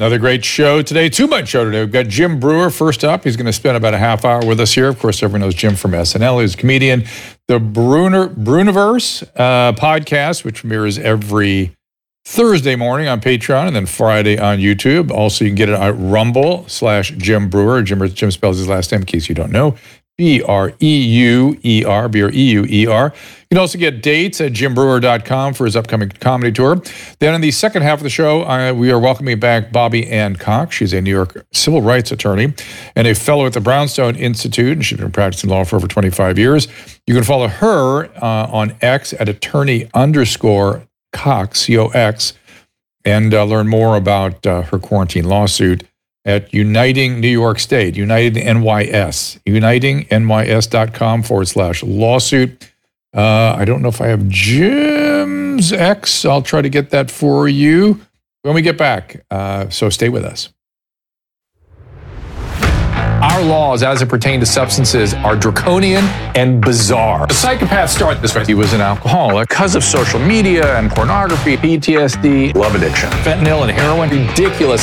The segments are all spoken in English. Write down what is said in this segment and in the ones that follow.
Another great show today. Too much show today. We've got Jim Breuer first up. He's going to spend about a half hour with us here. Of course, everyone knows Jim from SNL. He's a comedian. The Bruner Breuniverse uh, podcast, which mirrors every Thursday morning on Patreon and then Friday on YouTube. Also, you can get it at Rumble slash Jim Breuer. Jim, Jim spells his last name in case you don't know. B R E U E R, B R E U E R. You can also get dates at jimbreuer.com for his upcoming comedy tour. Then, in the second half of the show, we are welcoming back Bobbie Anne Cox. She's a New York civil rights attorney and a fellow at the Brownstone Institute, and she's been practicing law for over 25 years. You can follow her uh, on X at attorney underscore Cox, C O X, and uh, learn more about uh, her quarantine lawsuit at Uniting New York State, United NYS, unitingnys.com forward slash lawsuit. Uh, I don't know if I have Jim's X. I'll try to get that for you when we get back. Uh, so stay with us. Our laws, as it pertains to substances, are draconian and bizarre. The psychopaths start this way. He was an alcoholic because of social media and pornography, PTSD, love addiction, fentanyl and heroin. Ridiculous.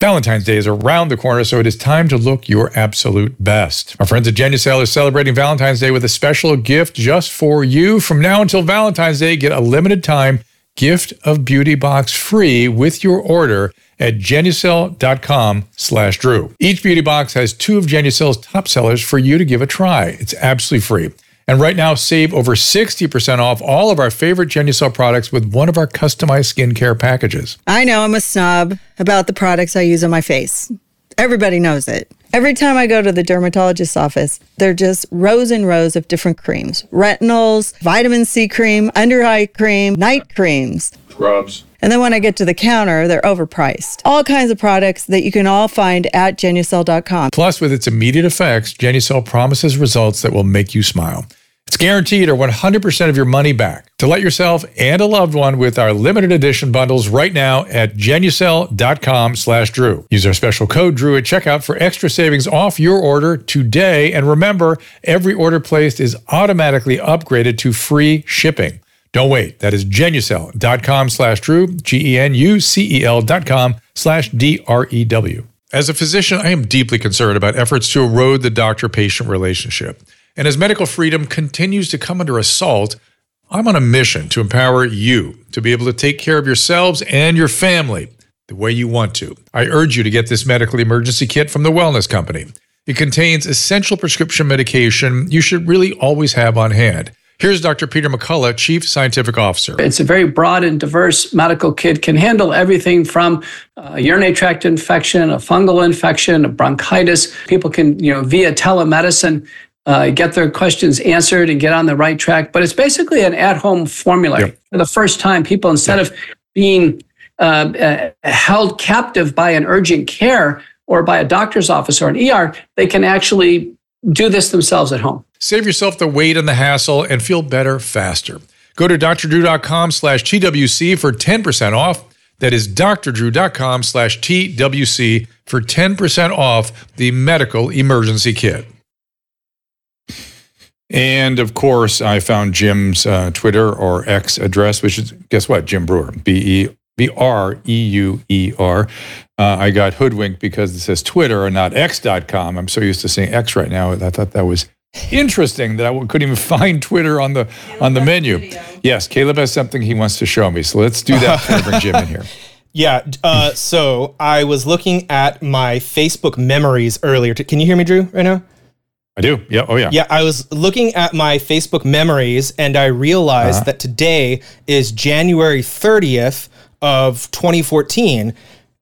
Valentine's Day is around the corner, so it is time to look your absolute best. Our friends at Genucel are celebrating Valentine's Day with a special gift just for you. From now until Valentine's Day, get a limited time gift of beauty box free with your order at genucel.com slash drew. Each beauty box has two of Genucel's top sellers for you to give a try. It's absolutely free. And right now, save over 60% off all of our favorite Genucel products with one of our customized skincare packages. I know I'm a snob about the products I use on my face. Everybody knows it. Every time I go to the dermatologist's office, they're just rows and rows of different creams retinols, vitamin C cream, under eye cream, night creams. Scrubs. And then when I get to the counter, they're overpriced. All kinds of products that you can all find at genucel.com. Plus, with its immediate effects, Genucel promises results that will make you smile. It's guaranteed or 100% of your money back. To let yourself and a loved one with our limited edition bundles right now at genucel.com slash Drew. Use our special code Drew at checkout for extra savings off your order today. And remember, every order placed is automatically upgraded to free shipping. Don't wait. That is genucel.com slash Drew, G-E-N-U-C-E-L dot com slash D-R-E-W. As a physician, I am deeply concerned about efforts to erode the doctor-patient relationship. And as medical freedom continues to come under assault, I'm on a mission to empower you to be able to take care of yourselves and your family the way you want to. I urge you to get this medical emergency kit from the Wellness Company. It contains essential prescription medication you should really always have on hand. Here's Dr. Peter McCullough, Chief Scientific Officer. It's a very broad and diverse medical kit, can handle everything from uh, a urinary tract infection, a fungal infection, a bronchitis. People can, you know, via telemedicine, uh, get their questions answered and get on the right track. But it's basically an at home formulary. Yep. For the first time, people, instead yep. of being uh, uh, held captive by an urgent care or by a doctor's office or an ER, they can actually do this themselves at home. Save yourself the wait and the hassle and feel better faster. Go to drdrew.com slash TWC for 10% off. That is drdrew.com slash TWC for 10% off the medical emergency kit. And of course, I found Jim's uh, Twitter or X address, which is, guess what? Jim Breuer, B E B R E U E R. Uh, got hoodwinked because it says Twitter and not X.com. I'm so used to seeing X right now. I thought that was interesting that I couldn't even find Twitter on the Caleb on the menu. Yes, Caleb has something he wants to show me. So let's do that before I bring Jim in here. Yeah. Uh, so I was looking at my Facebook memories earlier. Can you hear me, Drew, right now? I do. Yeah. Oh, yeah. Yeah. I was looking at my Facebook memories and I realized uh-huh. that today is January 30th of 2014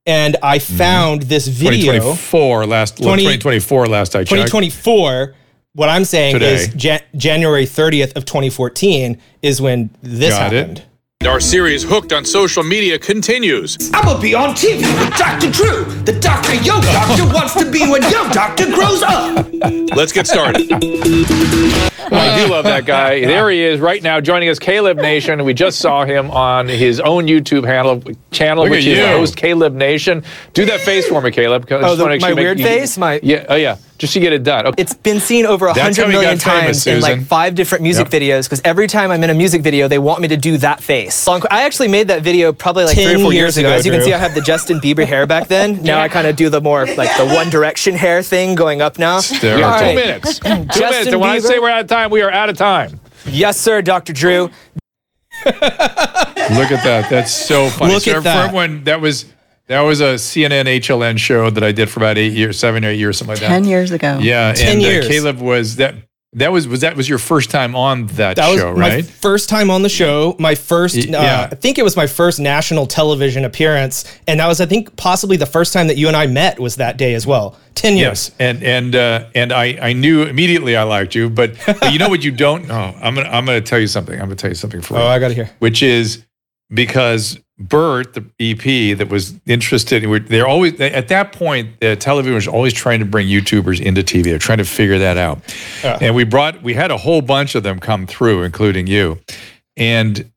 and I mm-hmm. found mm-hmm. this video. 2024 last 20, 2024 last I checked. 2024 what I'm saying Today. is Jan- January 30th of 2014 is when this Got happened. It. Our series Hooked on Social Media continues. I'm gonna be on TV with Dr. Drew. The doctor your doctor wants to be when your doctor grows up. Let's get started. I do love that guy. There he is right now joining us, Caleb Nation. We just saw him on his own YouTube handle, channel, Look which at is you. host Caleb Nation. Do that face for me, Caleb. Oh, the- wanna actually my make- weird you- face? My- yeah, oh yeah, just to get it done. Okay. It's been seen over a That's how hundred he million got famous, times in like five different music Yep. videos. Because every time I'm in a music video, they want me to do that face. Long- I actually made that video probably like three or four years years years ago. ago, As you can see, I have the Justin Bieber hair back then. Now I kind of do the more like the One Direction hair thing going up now. There All are two minutes. Two minutes. Justin And when I Bieber. say we're out of time, we are out of time. Yes, sir, Dr. Drew. Look at that. That's so funny. Look so at that. everyone, that was that was a CNN HLN show that I did for about eight years, seven or eight years, something like that. 10 years ago. Yeah, 10 and years. Uh, Caleb was that. That was was that was your first time on that, That was show, my right? first time on the show. My first, uh, yeah. I think it was my first national television appearance, and that was, I think, possibly the first time that you and I met was that day as well. Ten years. Yes, and and uh, and I I knew immediately I liked you, but, but you know what you don't know. I'm gonna I'm gonna tell you something. I'm gonna tell you something for Oh, real. I got to hear. which is because Bert, the EP that was interested, they're always at that point. Uh, television was always trying to bring YouTubers into TV. They're trying to figure that out, and we brought we had a whole bunch of them come through, including you, and.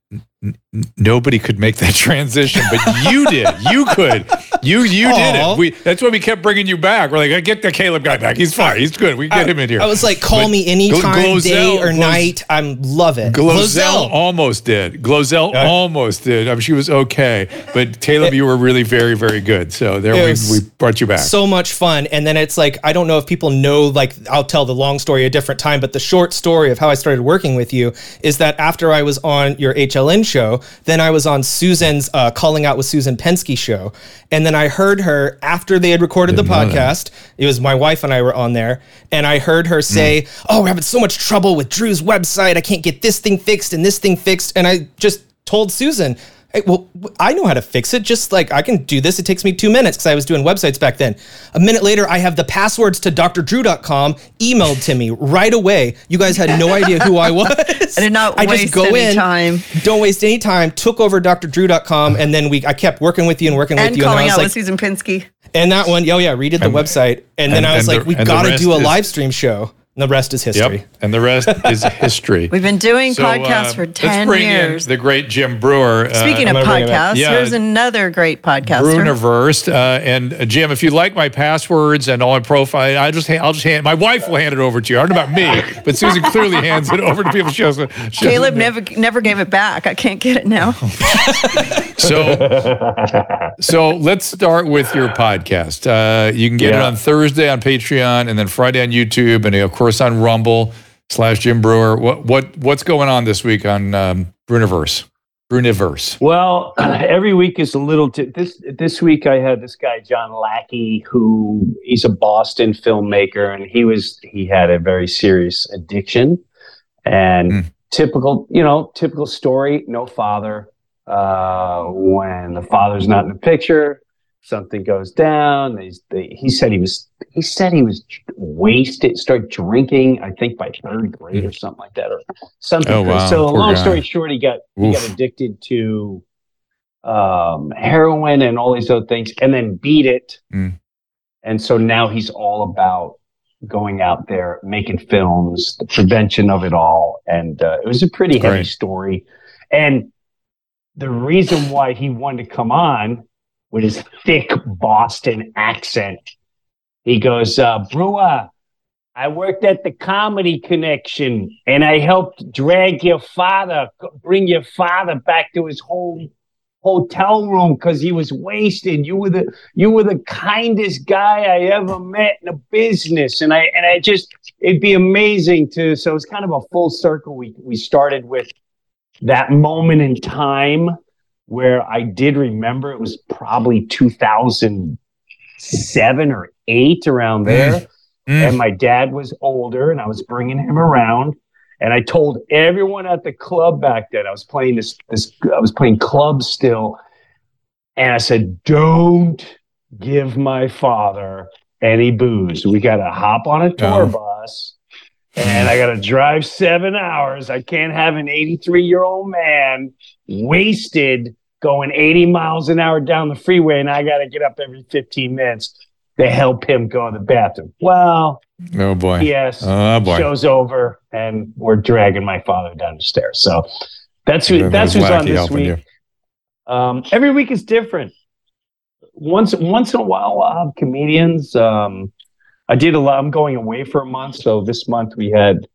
Nobody could make that transition, but you did. You could. You you did it. We that's why we kept bringing you back. We're like, I get the Caleb guy back. He's fine. He's good. We can get him in here. I was like, call But me anytime, day or night. I'm love it. Glozell almost did. Glozell almost did. I mean, she was okay, but Caleb, you were really very, very good. So there we, we brought you back. so much fun and then it's like i don't know if people know like i'll tell the long story a different time but the short story of how i started working with you is that after i was on your hln show then i was on susan's uh, calling out with susan pinsky show. And then i heard her after they had recorded the Didn't that. podcast. It was my wife and i were on there. And i heard her say oh we're having so much trouble with drew's website. I can't get this thing fixed and this thing fixed. And i just told susan Hey, well, I know how to fix it. Just like I can do this. It takes me two minutes because I was doing websites back then. A minute later, I have the passwords to drdrew.com emailed to me right away. You guys had no idea who I was. I did not I waste just go any in, time. Don't waste any time. Took over drdrew.com and then we I kept working with you and working And with you. And calling I was out like, with Susan Pinsky. and that one, oh yeah, redid the And- website. And then I was and like, the- we got to do a is- live stream show. And the rest is history. Yep. And the rest is history. We've been doing So, podcasts uh, for let's 10 bring years. In the great Jim Breuer. uh, Speaking I'm of gonna bring it up. podcasts, Yeah. here's another great podcast. Breuniverse. Uh, and uh, Jim, if you like my passwords and all my profile, I just I'll just hand my wife will hand it over to you. I don't know about me, but Susan clearly hands it over to people. She doesn't- she Caleb doesn't- never never gave it back. I can't get it now. So, so let's start with your podcast. Uh, you can get it on Thursday on Patreon, and then Friday on YouTube, and of course on Rumble slash Jim Breuer. What what what's going on this week on um, Breuniverse? Breuniverse. Well, every week is a little. T- this this week I had this guy John Lackey, who he's a Boston filmmaker, and he was he had a very serious addiction, and Mm. typical, you know, typical story. No father. Uh, when the father's not in the picture, something goes down. They, he said he was. He said he was wasted. Started drinking. I think by third grade or something like that, or something. Oh, wow. So Poor long guy. story short, he got he got addicted to um, heroin and all these other things, and then beat it. Mm. And so now he's all about going out there, making films, the prevention of it all. And uh, it was a pretty heavy story. And the reason why he wanted to come on with his thick Boston accent, he goes, uh, Breuer, I worked at the Comedy Connection and I helped drag your father, bring your father back to his home hotel room because he was wasted. You were the you were the kindest guy I ever met in the business, and I and I just it'd be amazing to. So it's kind of a full circle. We we started with that moment in time where I did remember it was probably 2007 or eight around there. Mm. And my dad was older, and I was bringing him around. And I told everyone at the club back then, I was playing this, this, I was playing club still. And I said, don't give my father any booze. We got to hop on a tour Oh. bus and I got to drive seven hours. I can't have an 83 year old man wasted going 80 miles an hour down the freeway, and I got to get up every 15 minutes to help him go to the bathroom. Well, Oh boy. yes, Oh boy. show's over, and we're dragging my father down the stairs. So that's who. That's who's on this week. Um, every week is different. Once once in a while, I'll have comedians. Um, I did a lot. I'm going away for a month, so this month we had,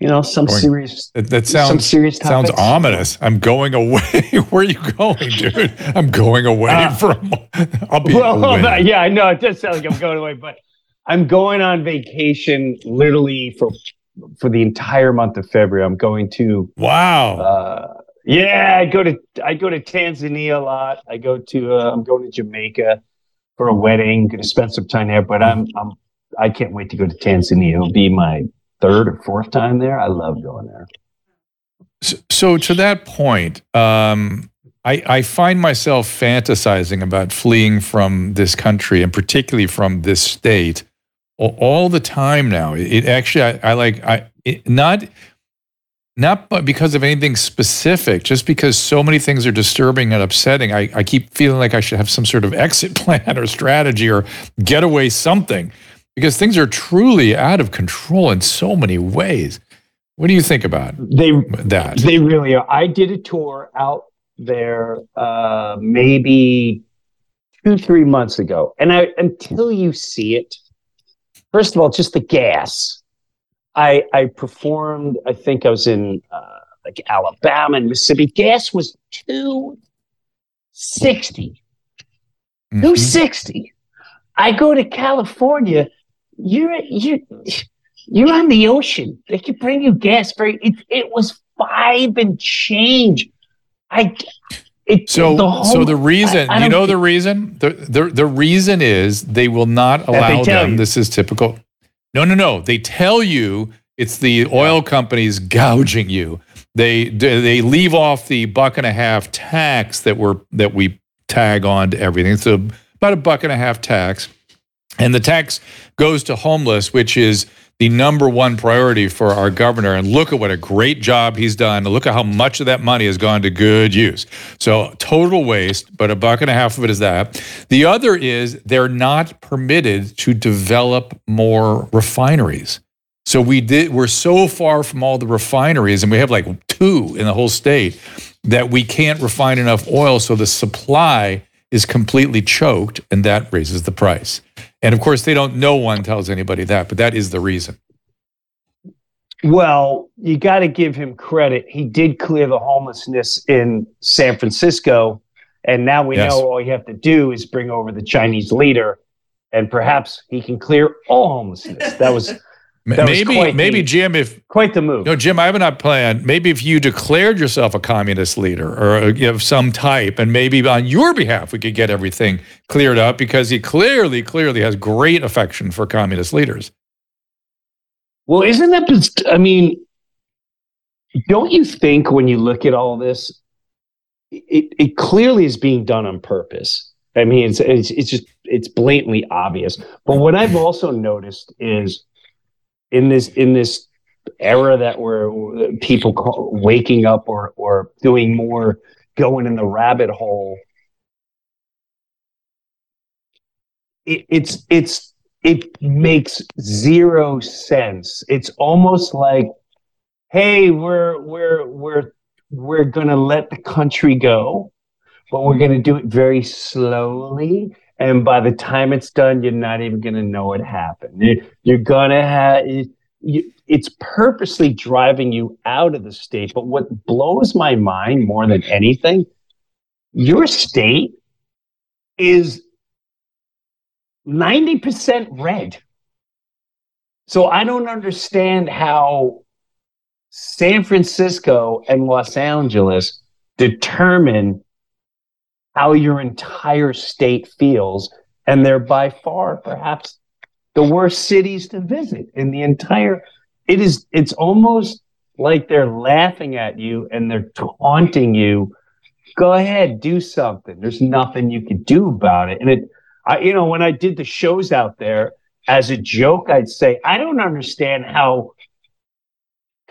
you know, some Going- serious, That, that some sounds serious sounds ominous. I'm going away. Where are you going, dude? I'm going away Uh, for a month. I'll be Well, away. yeah, I know it does sound like I'm going away, but I'm going on vacation literally for for the entire month of February. I'm going to Wow. Uh, yeah, I go to I go to Tanzania a lot. I go to uh, I'm going to Jamaica for a wedding. Going to spend some time there, but I'm I'm I can't wait to go to Tanzania. It'll be my third or fourth time there. I love going there. So, so to that point, um, I, I find myself fantasizing about fleeing from this country and particularly from this state all the time now. It, actually, I, I like, I it, not not because of anything specific, just because so many things are disturbing and upsetting. I, I keep feeling like I should have some sort of exit plan or strategy or getaway something because things are truly out of control in so many ways. What do you think about They that? they really are. I did a tour out there uh, maybe two three months ago, and I until you see it, first of all, just the gas. I I performed. I think I was in uh, like Alabama and Mississippi. Gas was two sixty. Mhm. Two sixty. I go to California. You're you you're on the ocean. They could bring you gas for it. It was five and change. I it, So, the whole- so the reason, I- I you know, the reason, the, the the reason is they will not allow them. you. This is typical. No, no, no. They tell you it's the oil companies gouging you. They they leave off the buck and a half tax that we're that we tag on to everything. So about a buck and a half tax, and the tax goes to homeless, which is the number one priority for our governor. And look at what a great job he's done. Look at how much of that money has gone to good use. So total waste, but a buck and a half of it is that. The other is they're not permitted to develop more refineries. So we did we're so far from all the refineries and we have like two in the whole state that we can't refine enough oil so the supply is completely choked and that raises the price. And of course they don't no one tells anybody that, but that is the reason. Well, you got to give him credit. He did clear the homelessness in San Francisco, and now we Yes. know all you have to do is bring over the Chinese leader, and perhaps he can clear all homelessness. That was That Maybe maybe the- Jim if quite the move. No, Jim, I have not planned. Maybe if you declared yourself a communist leader or uh, of some type, and maybe on your behalf we could get everything cleared up because he clearly, clearly has great affection for communist leaders. Well, isn't that? just- I mean, don't you think when you look at all this, it it clearly is being done on purpose. I mean, it's it's, it's just it's blatantly obvious. But what I've also noticed is in this in this era that we're people call, waking up or or doing more going in the rabbit hole. It, it's it's it makes zero sense. It's almost like, hey, we're we're we're we're gonna let the country go, but we're gonna do it very slowly. And by the time it's done, you're not even gonna know it happened. You- You're gonna have you, it's purposely driving you out of the state. But what blows my mind more than anything, your state is 90% red. So I don't understand how San Francisco and Los Angeles determine how your entire state feels. And they're by far perhaps the worst cities to visit in the entire it is it's almost like they're laughing at you and they're taunting you. Go ahead do something. There's nothing you can do about it. And it I, you know, when I did the shows out there, as a joke, I'd say, I don't understand how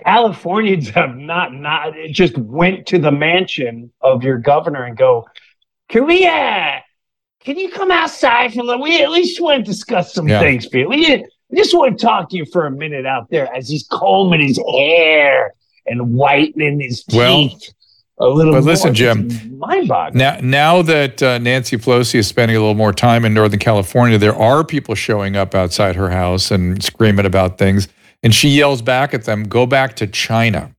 Californians have not not it just went to the mansion of your governor and go, can we uh can you come outside for a little? We at least want to discuss some Yeah. things you. We, just want to talk to you for a minute out there as he's combing his hair and whitening his teeth Well, a little. but listen. Jim, mind-boggling. Now, now that uh, Nancy Pelosi is spending a little more time in Northern California, there are people showing up outside her house and screaming about things, and she yells back at them, "Go back to China,"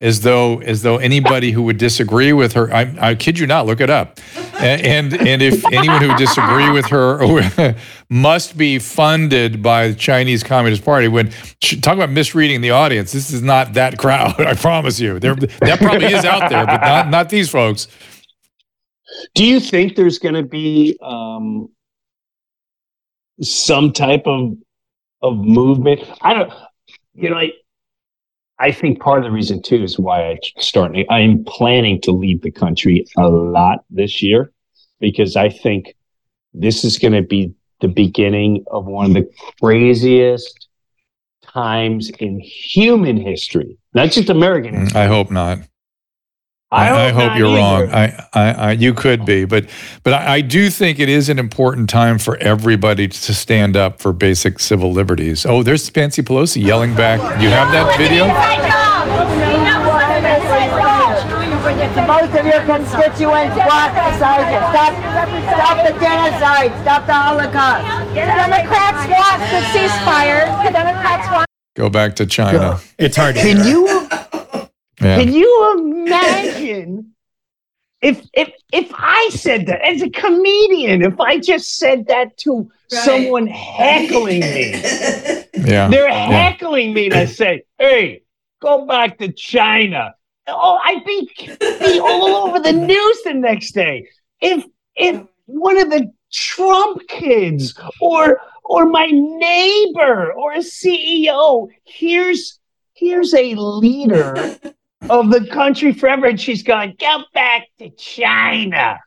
as though as though anybody who would disagree with her. I, I kid you not. Look it up, and and, if anyone who would disagree with her must be funded by the Chinese Communist Party. When talk about misreading the audience, this is not that crowd. I promise you. There, that probably is out there, but not not these folks. Do you think there's going to be um, some type of of movement? I don't. You know, I I think part of the reason too is why I starting. I'm planning to leave the country a lot this year because I think this is going to be the beginning of one of the craziest times in human history, not just American history. I hope not. I, I hope you're wrong. I, I, I, you could be, but, but I, I do think it is an important time for everybody to stand up for basic civil liberties. Oh, there's Nancy Pelosi yelling back. You have that video? Most of your constituents want Sergeant. Stop, stop the genocide. Stop the Holocaust. The Democrats want the ceasefire. The Democrats want. Go back to China. It's hard to Can hear. you Yeah. Can you imagine if if if I said that as a comedian, if I just said that to someone heckling me, Yeah. they're Yeah. heckling me to say, "Hey, go back to China." Oh, I'd be be all over the news the next day. If if one of the Trump kids or or my neighbor or a CEO here's here's a leader of the country forever, and she's going, "Go back to China."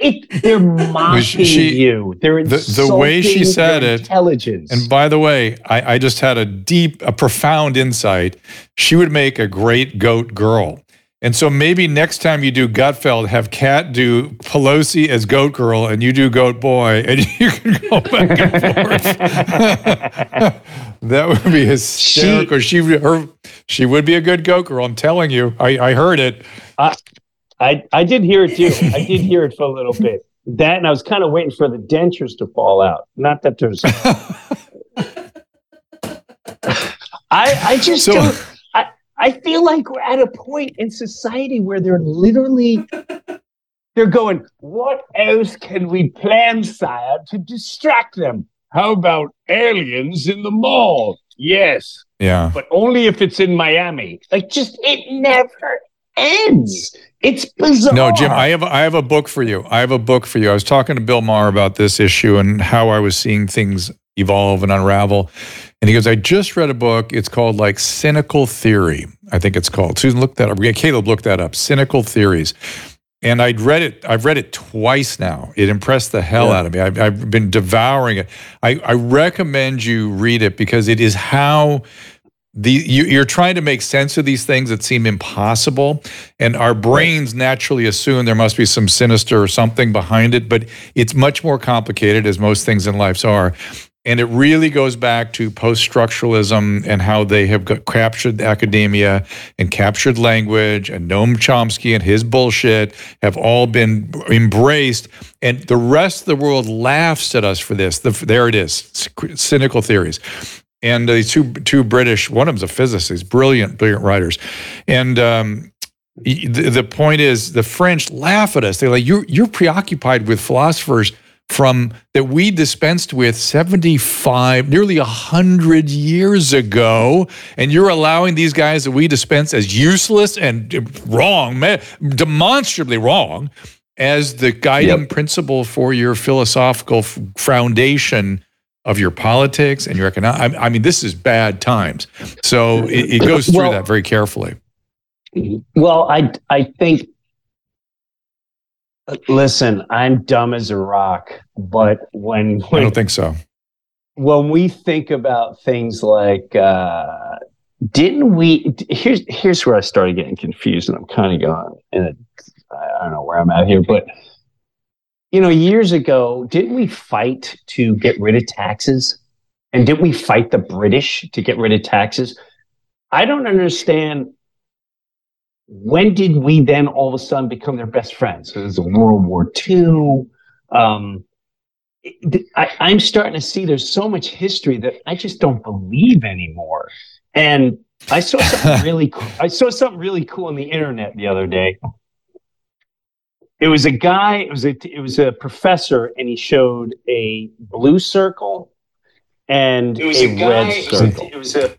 It, they're mocking she- you. They're the- the way she said it- intelligence. And by the way, I, I just had a deep, a profound insight. She would make a great goat girl. And so maybe next time you do Gutfeld, have Kat do Pelosi as goat girl and you do goat boy, and you can go back and forth. that would be hysterical. She, her, she would be a good goat girl. I'm telling you. I, I heard it. I, I did hear it too. I did hear it for a little bit. That and I was kind of waiting for the dentures to fall out. Not that there's. I I just So- don't. I I feel like we're at a point in society where they're literally they're going. What else can we plan, sire, to distract them? How about aliens in the mall? Yes, Yeah. but only if it's in Miami. Like, just it never ends. It's bizarre. No, Jim, I have I have a book for you. I have a book for you. I was talking to Bill Maher about this issue and how I was seeing things evolve and unravel. And he goes, I just read a book. It's called like Cynical Theory. I think it's called. Susan, look that up. Yeah, Caleb, look that up. Cynical Theories. And I'd read it. I've read it twice now. It impressed the hell out of me. I've, I've been devouring it. I, I recommend you read it because it is how the you, you're trying to make sense of these things that seem impossible, and our brains naturally assume there must be some sinister or something behind it. But it's much more complicated, as most things in life are. And it really goes back to post structuralism and how they have got, captured academia and captured language, and Noam Chomsky and his bullshit have all been embraced. And the rest of the world laughs at us for this. The, there it is cynical theories. And these two, two British, one of them's a physicist, brilliant, brilliant writers. And um, the, the point is, the French laugh at us. They're like, you're, you're preoccupied with philosophers from that we dispensed with 75 nearly 100 years ago and you're allowing these guys that we dispense as useless and wrong demonstrably wrong as the guiding principle for your philosophical f- foundation of your politics and your economic I, I mean this is bad times so it, it goes through Well- that very carefully Well, I I think. Listen, I'm dumb as a rock, but when i when, don't think so when we think about things like uh, didn't we? Here's here's where I started getting confused, and I'm kind of going, and I I don't know where I'm at here, but you know, years ago, didn't we fight to get rid of taxes? And didn't we fight the British to get rid of taxes? I don't understand. When did we then all of a sudden become their best friends? So there's a World War II. Um, I, I'm starting to see there's so much history that I just don't believe anymore. And I saw something really cool. I saw something really cool on the internet the other day. It was a guy, it was a it was a professor, and he showed a blue circle and It was a a guy- red it was a- circle. It was a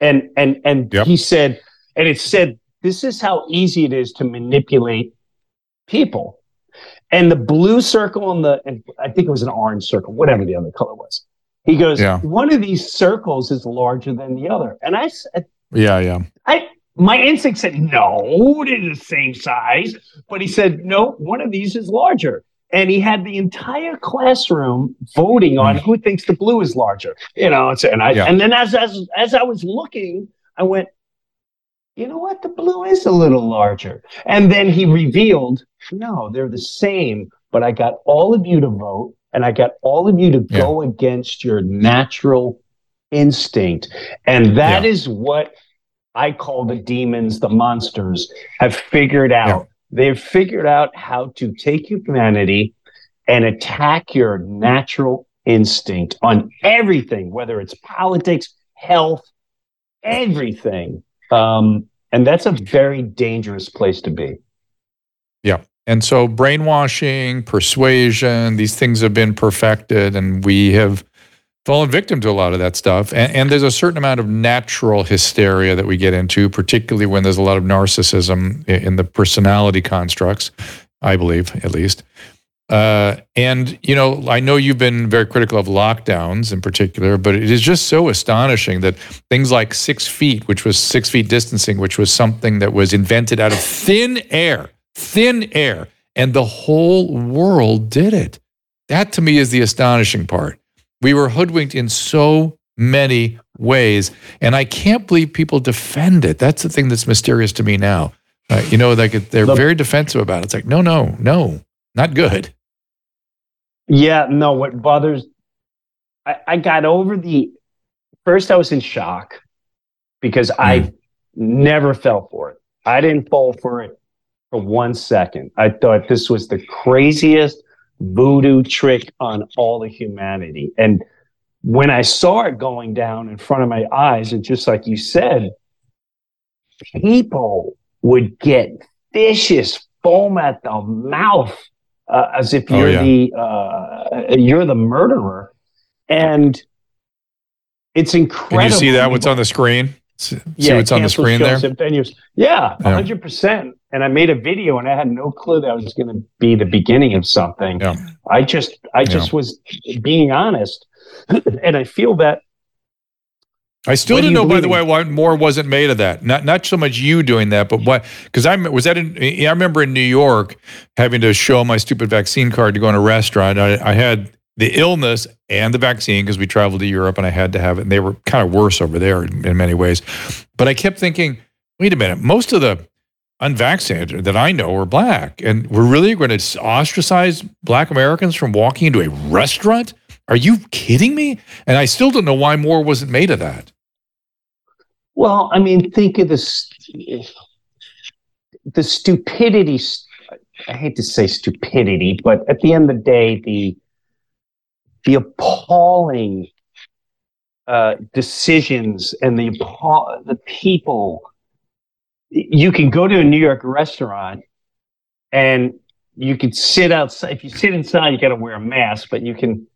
and and and Yep. he said, and it said, this is how easy it is to manipulate people. And the blue circle and the and I think it was an orange circle, whatever the other color was. He goes, Yeah. one of these circles is larger than the other. And I said, Yeah, yeah. I my instinct said no, they're the same size. But he said no, one of these is larger. And he had the entire classroom voting on mm. who thinks the blue is larger. You know, and I Yeah. and then as as as I was looking, I went, you know what, the blue is a little larger. And then he revealed, no, they're the same. But I got all of you to vote, and I got all of you to Yeah. go against your natural instinct. And that is Yeah. what I call the demons, the monsters, have figured out. They've figured out how to take humanity and attack your natural instinct on everything, whether it's politics, health, everything. Um, and that's a very dangerous place to be. Yeah. And so brainwashing, persuasion, these things have been perfected, and we have fallen victim to a lot of that stuff. And, and there's a certain amount of natural hysteria that we get into, particularly when there's a lot of narcissism i- in the personality constructs, I believe, at least. Uh, and, you know, I know you've been very critical of lockdowns in particular, but it is just so astonishing that things like six feet, which was six feet distancing, which was something that was invented out of thin air, thin air, and the whole world did it. That to me is the astonishing part. We were hoodwinked in so many ways, and I can't believe people defend it. That's the thing that's mysterious to me now. Uh, you know, like they're very defensive about it. It's like, no, no, no, not good. Yeah, no, what bothers I, I got over the first I was in shock because I hmm. never fell for it. I didn't fall for it for one second. I thought this was the craziest voodoo trick on all of humanity. And when I saw it going down in front of my eyes, and just like you said, people would get vicious foam at the mouth uh, as if Oh, you're yeah. the uh, you're the murderer, and it's Can incredible. you see that? What's on the screen? See see what's on the screen there? and venues. Yeah, Yeah. hundred percent. And I made a video, and I had no clue that was going to be the beginning of something. Yeah. I just, I just was being honest, and I feel that I still didn't know, by the way, why more wasn't made of that. Not not so much you doing that, but what? Because I was that in. I remember in New York having to show my stupid vaccine card to go in a restaurant. I, I had the illness and the vaccine because we traveled to Europe and I had to have it. And they were kind of worse over there in, in many ways. But I kept thinking, wait a minute, most of the unvaccinated that I know are black, and we're really going to ostracize black Americans from walking into a restaurant? Are you kidding me? And I still don't know why more wasn't made of that. Well, I mean, think of this the stupidity. I hate to say stupidity, but at the end of the day, the the appalling uh, decisions and the the people. You can go to a New York restaurant and you can sit outside. If you sit inside, you got to wear a mask, but you can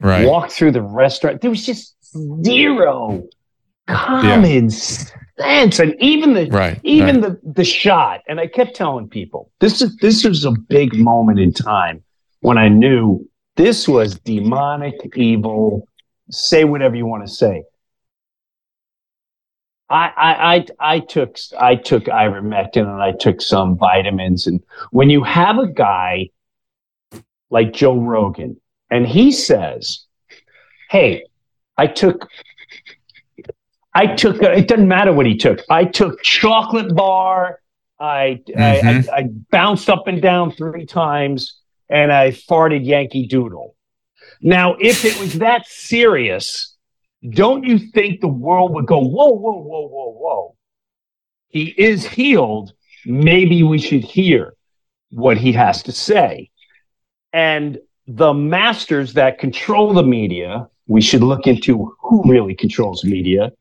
Right. walk through the restaurant. There was just zero common sense, and even the Right. even right. the the shot. And I kept telling people this is this was a big moment in time when I knew this was demonic, evil. Say whatever you want to say. I, I, I, I took I took ivermectin and I took some vitamins and when you have a guy like Joe Rogan and he says, "Hey, I took I took. It doesn't matter what he took. I took chocolate bar. I, Mhm. I, I I bounced up and down three times, and I farted Yankee Doodle. Now, if it was that serious, don't you think the world would go, whoa, whoa, whoa, whoa, whoa? He is healed. Maybe we should hear what he has to say. And the masters that control the media, we should look into who really controls media.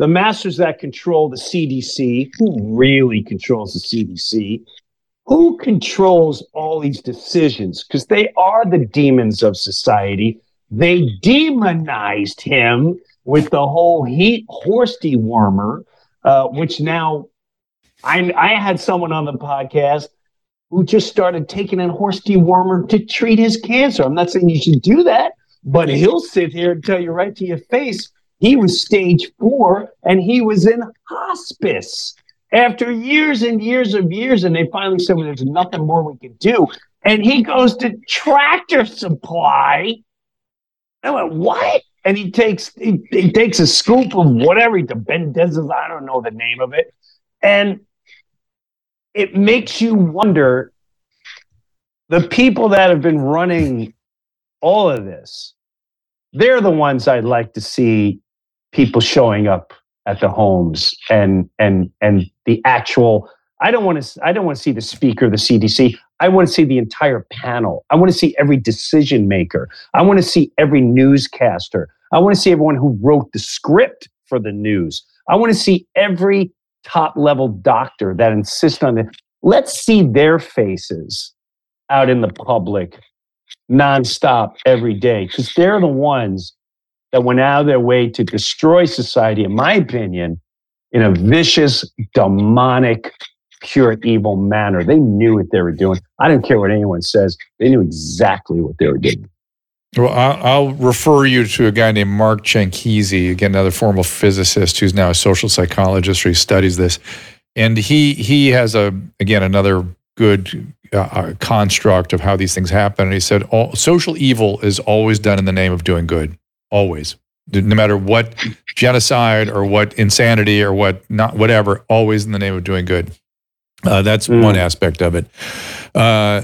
The masters that control the CDC, who really controls the CDC? Who controls all these decisions? Because they are the demons of society. They demonized him with the whole heat horse dewormer, uh, which now I, I had someone on the podcast who just started taking a horse dewormer to treat his cancer. I'm not saying you should do that, but he'll sit here and tell you right to your face he was stage four and he was in hospice after years and years of years. And they finally said, well, there's nothing more we can do. And he goes to tractor supply. I went, what? And he takes he, he takes a scoop of whatever the Bendezes, I don't know the name of it. And it makes you wonder the people that have been running all of this, they're the ones I'd like to see people showing up at the homes and and and the actual I don't want to I don't want to see the speaker the CDC. I want to see the entire panel. I want to see every decision maker. I want to see every newscaster. I want to see everyone who wrote the script for the news. I want to see every top level doctor that insists on it. Let's see their faces out in the public nonstop every day because they're the ones that went out of their way to destroy society, in my opinion, in a vicious, demonic, pure evil manner. They knew what they were doing. I don't care what anyone says, they knew exactly what they were doing. Well, I'll, refer you to a guy named Mark Changizi, again, another former physicist who's now a social psychologist, who studies this, and he he has a again another good uh, uh, construct of how these things happen. And he said, all, social evil is always done in the name of doing good, always, no matter what genocide or what insanity or what not whatever, always in the name of doing good. Uh, that's one aspect of it. Uh,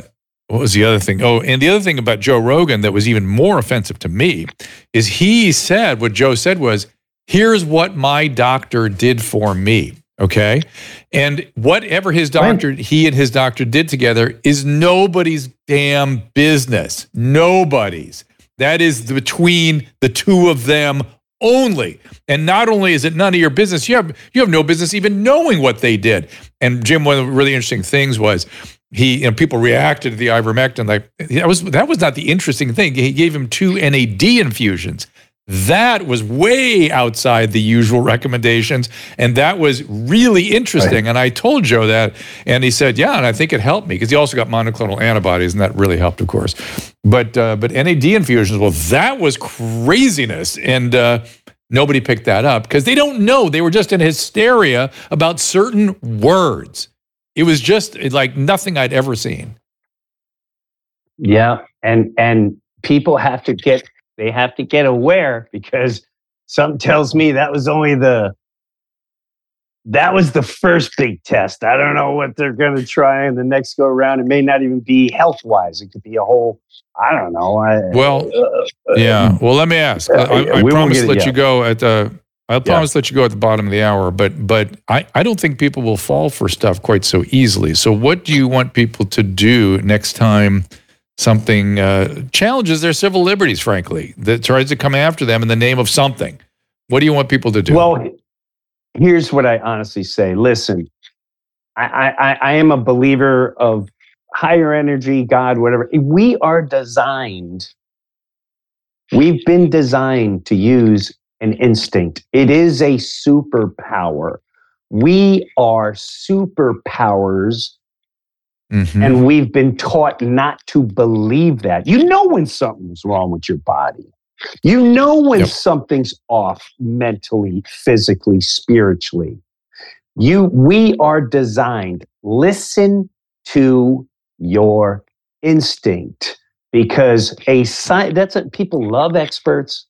what was the other thing? Oh, and the other thing about Joe Rogan that was even more offensive to me is he said what Joe said was, "Here's what my doctor did for me." Okay, and whatever his doctor, he and his doctor did together is nobody's damn business. Nobody's. That is between the two of them only. And not only is it none of your business, you have you have no business even knowing what they did. And Jim, one of the really interesting things was he, know, people reacted to the ivermectin like that was that was not the interesting thing. He gave him two NAD infusions. That was way outside the usual recommendations, and that was really interesting. And I told Joe that, and he said, "Yeah," and I think it helped me because he also got monoclonal antibodies, and that really helped, of course. But uh, but NAD infusions, well, that was craziness, and uh, nobody picked that up because they don't know. They were just in hysteria about certain words. It was just like nothing I'd ever seen. Yeah, and and people have to get they have to get aware because something tells me that was only the that was the first big test. I don't know what they're going to try in the next go around. It may not even be health wise. It could be a whole. I don't know. I, Well, uh, uh, uh, yeah. Well, let me ask. I, I, I promise get to it let you go at the. I promise to let you go at the bottom of the hour, but but I, I don't think people will fall for stuff quite so easily. So what do you want people to do next time something uh, challenges their civil liberties, frankly, that tries to come after them in the name of something? What do you want people to do? Well, here's what I honestly say. Listen, I, I, I am a believer of higher energy, God, whatever. We are designed, we've been designed to use an instinct. It is a superpower. We are superpowers Mhm. and we've been taught not to believe that. You know when something's wrong with your body. You know when Yep. something's off mentally, physically, spiritually. You we are designed listen to your instinct because a sci- that's what people love experts.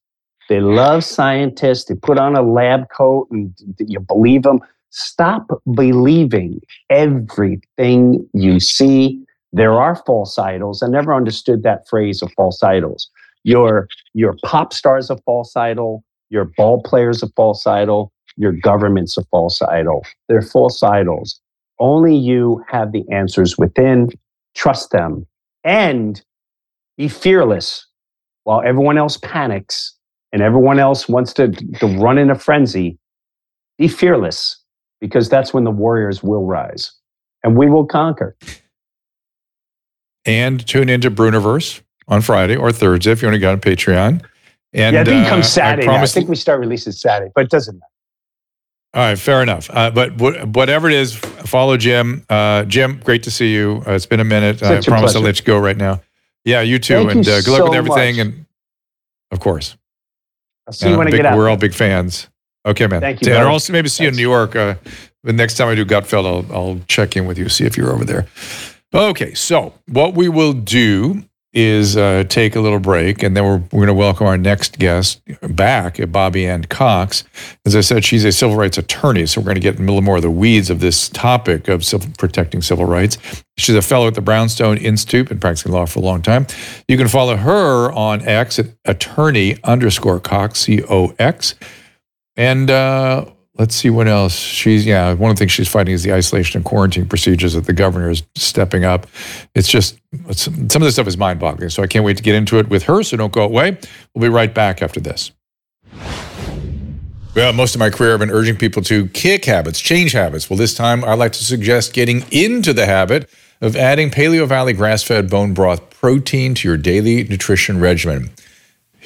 They love scientists. They put on a lab coat and you believe them. Stop believing everything you see. There are false idols. I never understood that phrase of false idols. Your, your pop star's a false idol. Your ball player's a false idol. Your government's a false idol. They're false idols. Only you have the answers within. Trust them and be fearless while everyone else panics and everyone else wants to, to run in a frenzy. Be fearless because that's when the warriors will rise and we will conquer. And tune into Breuniverse on Friday or Thursday if you want to go on Patreon. And yeah, I think it uh, comes Saturday. I, now. I think we start releasing Saturday, but it doesn't matter. All right, fair enough. Uh, but wh- whatever it is, follow Jim. Uh, Jim, great to see you. Uh, it's been a minute. I Such a promise I'll let you go right now. Yeah, you too. Thank you and uh, good luck with everything. much. And of course, I'll see you uh, when I get out. we're all big fans. Okay, man. Thank you. I'll also maybe see you in New York. Uh, the next time I do Gutfeld, I'll, I'll check in with you, see if you're over there. Okay, so what we will do is uh, take a little break, and then we're, we're going to welcome our next guest back, Bobbie Anne Cox. As I said, she's a civil rights attorney, so we're going to get a little more of the weeds of this topic of civil, protecting civil rights. She's a fellow at the Brownstone Institute, been practicing law for a long time. You can follow her on X at attorney underscore Cox, C O X. And uh, let's see what else. She's, yeah, one of the things she's fighting is the isolation and quarantine procedures that the governor is stepping up. It's just, it's, some of this stuff is mind boggling. So I can't wait to get into it with her. So don't go away. We'll be right back after this. Well, most of my career, I've been urging people to kick habits, change habits. Well, this time I'd like to suggest getting into the habit of adding Paleo Valley grass fed bone broth protein to your daily nutrition regimen.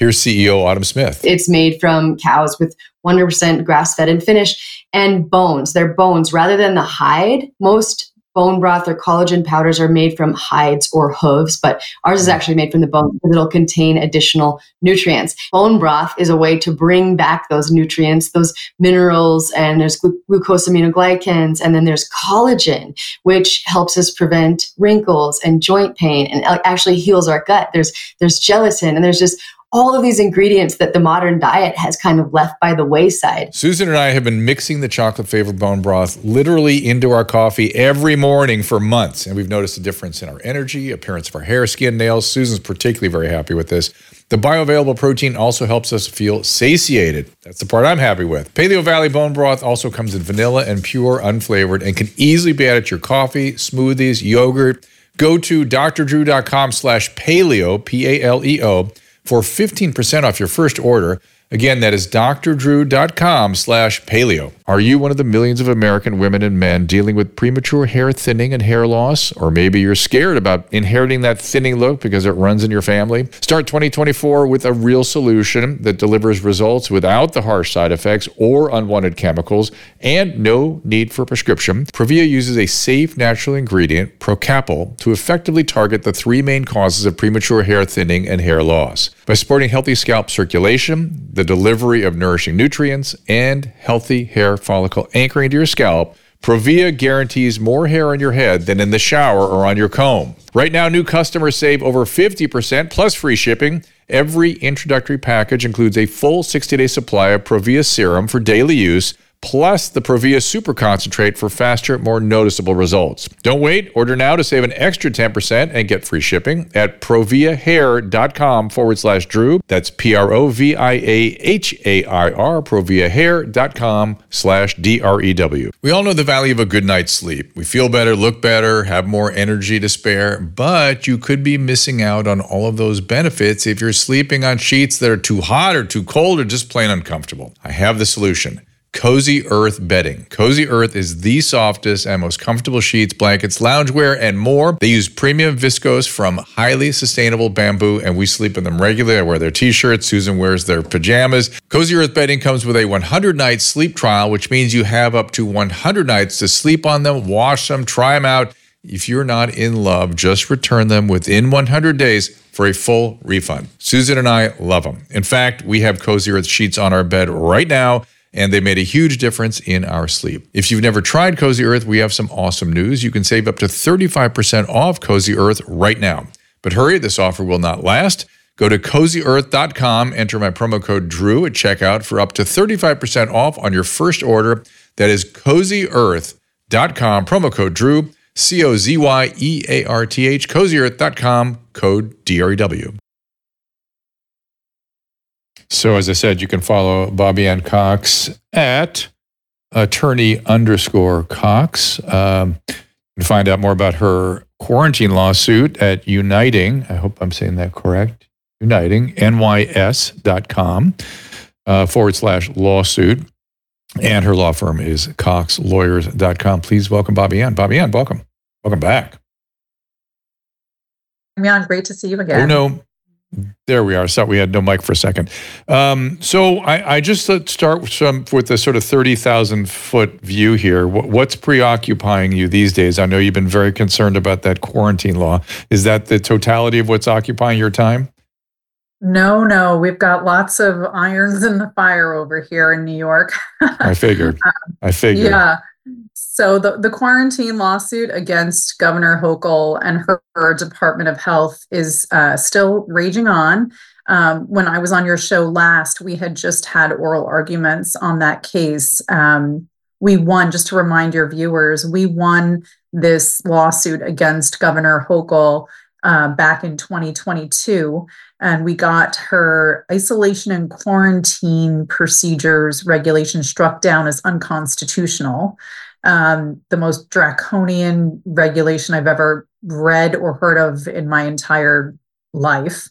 Here's CEO Autumn Smith. It's made from cows with 100% grass fed and finished and bones. They're bones rather than the hide. Most bone broth or collagen powders are made from hides or hooves, but ours is mm. actually made from the bone because it'll contain additional nutrients. Bone broth is a way to bring back those nutrients, those minerals, and there's glu- glucosaminoglycans, and then there's collagen, which helps us prevent wrinkles and joint pain and actually heals our gut. There's there's gelatin and there's just all of these ingredients that the modern diet has kind of left by the wayside. Susan and I have been mixing the chocolate flavored bone broth literally into our coffee every morning for months. And we've noticed a difference in our energy, appearance of our hair, skin, nails. Susan's particularly very happy with this. The bioavailable protein also helps us feel satiated. That's the part I'm happy with. Paleo Valley bone broth also comes in vanilla and pure unflavored and can easily be added to your coffee, smoothies, yogurt. Go to drdrew.com slash paleo, P-A-L-E-O, for 15% off your first order. Again, that is drdrew.com slash paleo. Are you one of the millions of American women and men dealing with premature hair thinning and hair loss? Or maybe you're scared about inheriting that thinning look because it runs in your family? Start 2024 with a real solution that delivers results without the harsh side effects or unwanted chemicals and no need for prescription. Provia uses a safe natural ingredient, Procapil, to effectively target the three main causes of premature hair thinning and hair loss. By supporting healthy scalp circulation, the delivery of nourishing nutrients, and healthy hair follicle anchoring to your scalp, Provia guarantees more hair on your head than in the shower or on your comb. Right now, new customers save over 50% plus free shipping. Every introductory package includes a full 60 day supply of Provia serum for daily use, plus the Provia Super Concentrate for faster, more noticeable results. Don't wait. Order now to save an extra 10% and get free shipping at proviahair.com forward slash Drew. That's P R O V I A H A I R, proviahair.com slash D R E W. We all know the value of a good night's sleep. We feel better, look better, have more energy to spare, but you could be missing out on all of those benefits if you're sleeping on sheets that are too hot or too cold or just plain uncomfortable. I have the solution. Cozy Earth bedding. Cozy Earth is the softest and most comfortable sheets, blankets, loungewear, and more. They use premium viscose from highly sustainable bamboo, and we sleep in them regularly. I wear their t-shirts. Susan wears their pajamas. Cozy Earth bedding comes with a 100-night sleep trial, which means you have up to 100 nights to sleep on them, wash them, try them out. If you're not in love, just return them within 100 days for a full refund. Susan and I love them. In fact, we have Cozy Earth sheets on our bed right now and they made a huge difference in our sleep. If you've never tried Cozy Earth, we have some awesome news. You can save up to 35% off Cozy Earth right now. But hurry, this offer will not last. Go to cozyearth.com, enter my promo code Drew at checkout for up to 35% off on your first order. That is cozyearth.com, promo code Drew, C O Z Y E A R T H, cozyearth.com, code D R E W. So, as I said, you can follow Bobbie Anne Cox at attorney underscore Cox. Um, you can find out more about her quarantine lawsuit at Uniting. I hope I'm saying that correct. Uniting, NYS.com uh, forward slash lawsuit. And her law firm is coxlawyers.com. Please welcome Bobbie Anne. Bobbie Anne, welcome. Welcome back. Jan, great to see you again. Oh, no. There we are. So we had no mic for a second. Um, so I, I just let's start with some with the sort of thirty thousand foot view here. What, what's preoccupying you these days? I know you've been very concerned about that quarantine law. Is that the totality of what's occupying your time? No, no, we've got lots of irons in the fire over here in New York. I figured. I figured. Yeah. So the, the quarantine lawsuit against Governor Hochul and her, her Department of Health is uh, still raging on. Um, when I was on your show last, we had just had oral arguments on that case. Um, we won, just to remind your viewers, we won this lawsuit against Governor Hochul uh, back in 2022 and we got her isolation and quarantine procedures regulation struck down as unconstitutional. Um, the most draconian regulation I've ever read or heard of in my entire life.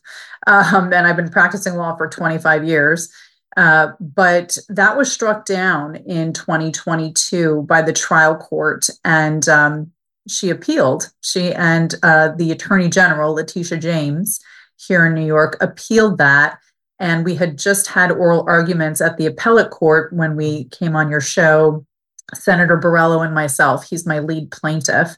Um, and I've been practicing law for 25 years. Uh, but that was struck down in 2022 by the trial court, and um, she appealed. She and uh, the Attorney General, Letitia James, here in New York appealed that. And we had just had oral arguments at the appellate court when we came on your show, Senator Borrello and myself. He's my lead plaintiff.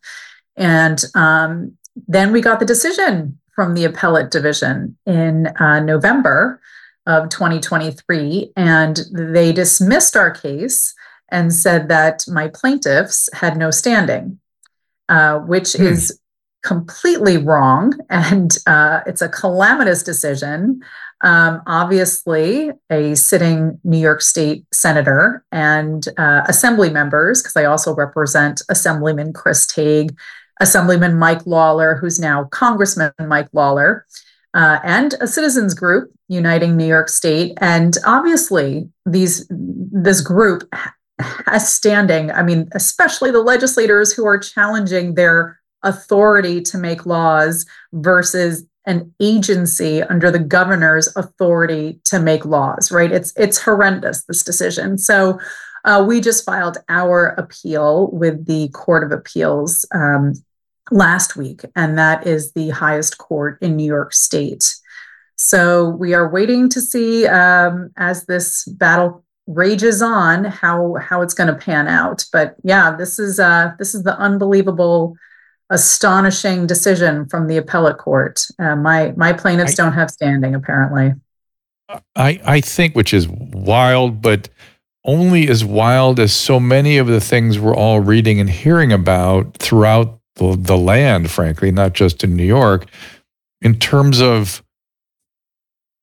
And um, then we got the decision from the appellate division in uh, November of 2023. And they dismissed our case and said that my plaintiffs had no standing, uh, which hmm. is completely wrong and uh, it's a calamitous decision. Um, obviously, a sitting New York State senator and uh, assembly members, because I also represent Assemblyman Chris Tague, Assemblyman Mike Lawler, who's now Congressman Mike Lawler, uh, and a citizens group uniting New York State. And obviously, these this group has standing. I mean, especially the legislators who are challenging their authority to make laws versus an agency under the governor's authority to make laws right? It's it's horrendous this decision. So uh, we just filed our appeal with the court of appeals um, last week and that is the highest court in new york state. So we are waiting to see um, as this battle rages on how how it's going to pan out. But yeah this is uh this is the unbelievable astonishing decision from the appellate court. Uh, my my plaintiffs I, don't have standing, apparently. I I think, which is wild, but only as wild as so many of the things we're all reading and hearing about throughout the, the land, frankly, not just in New York, in terms of.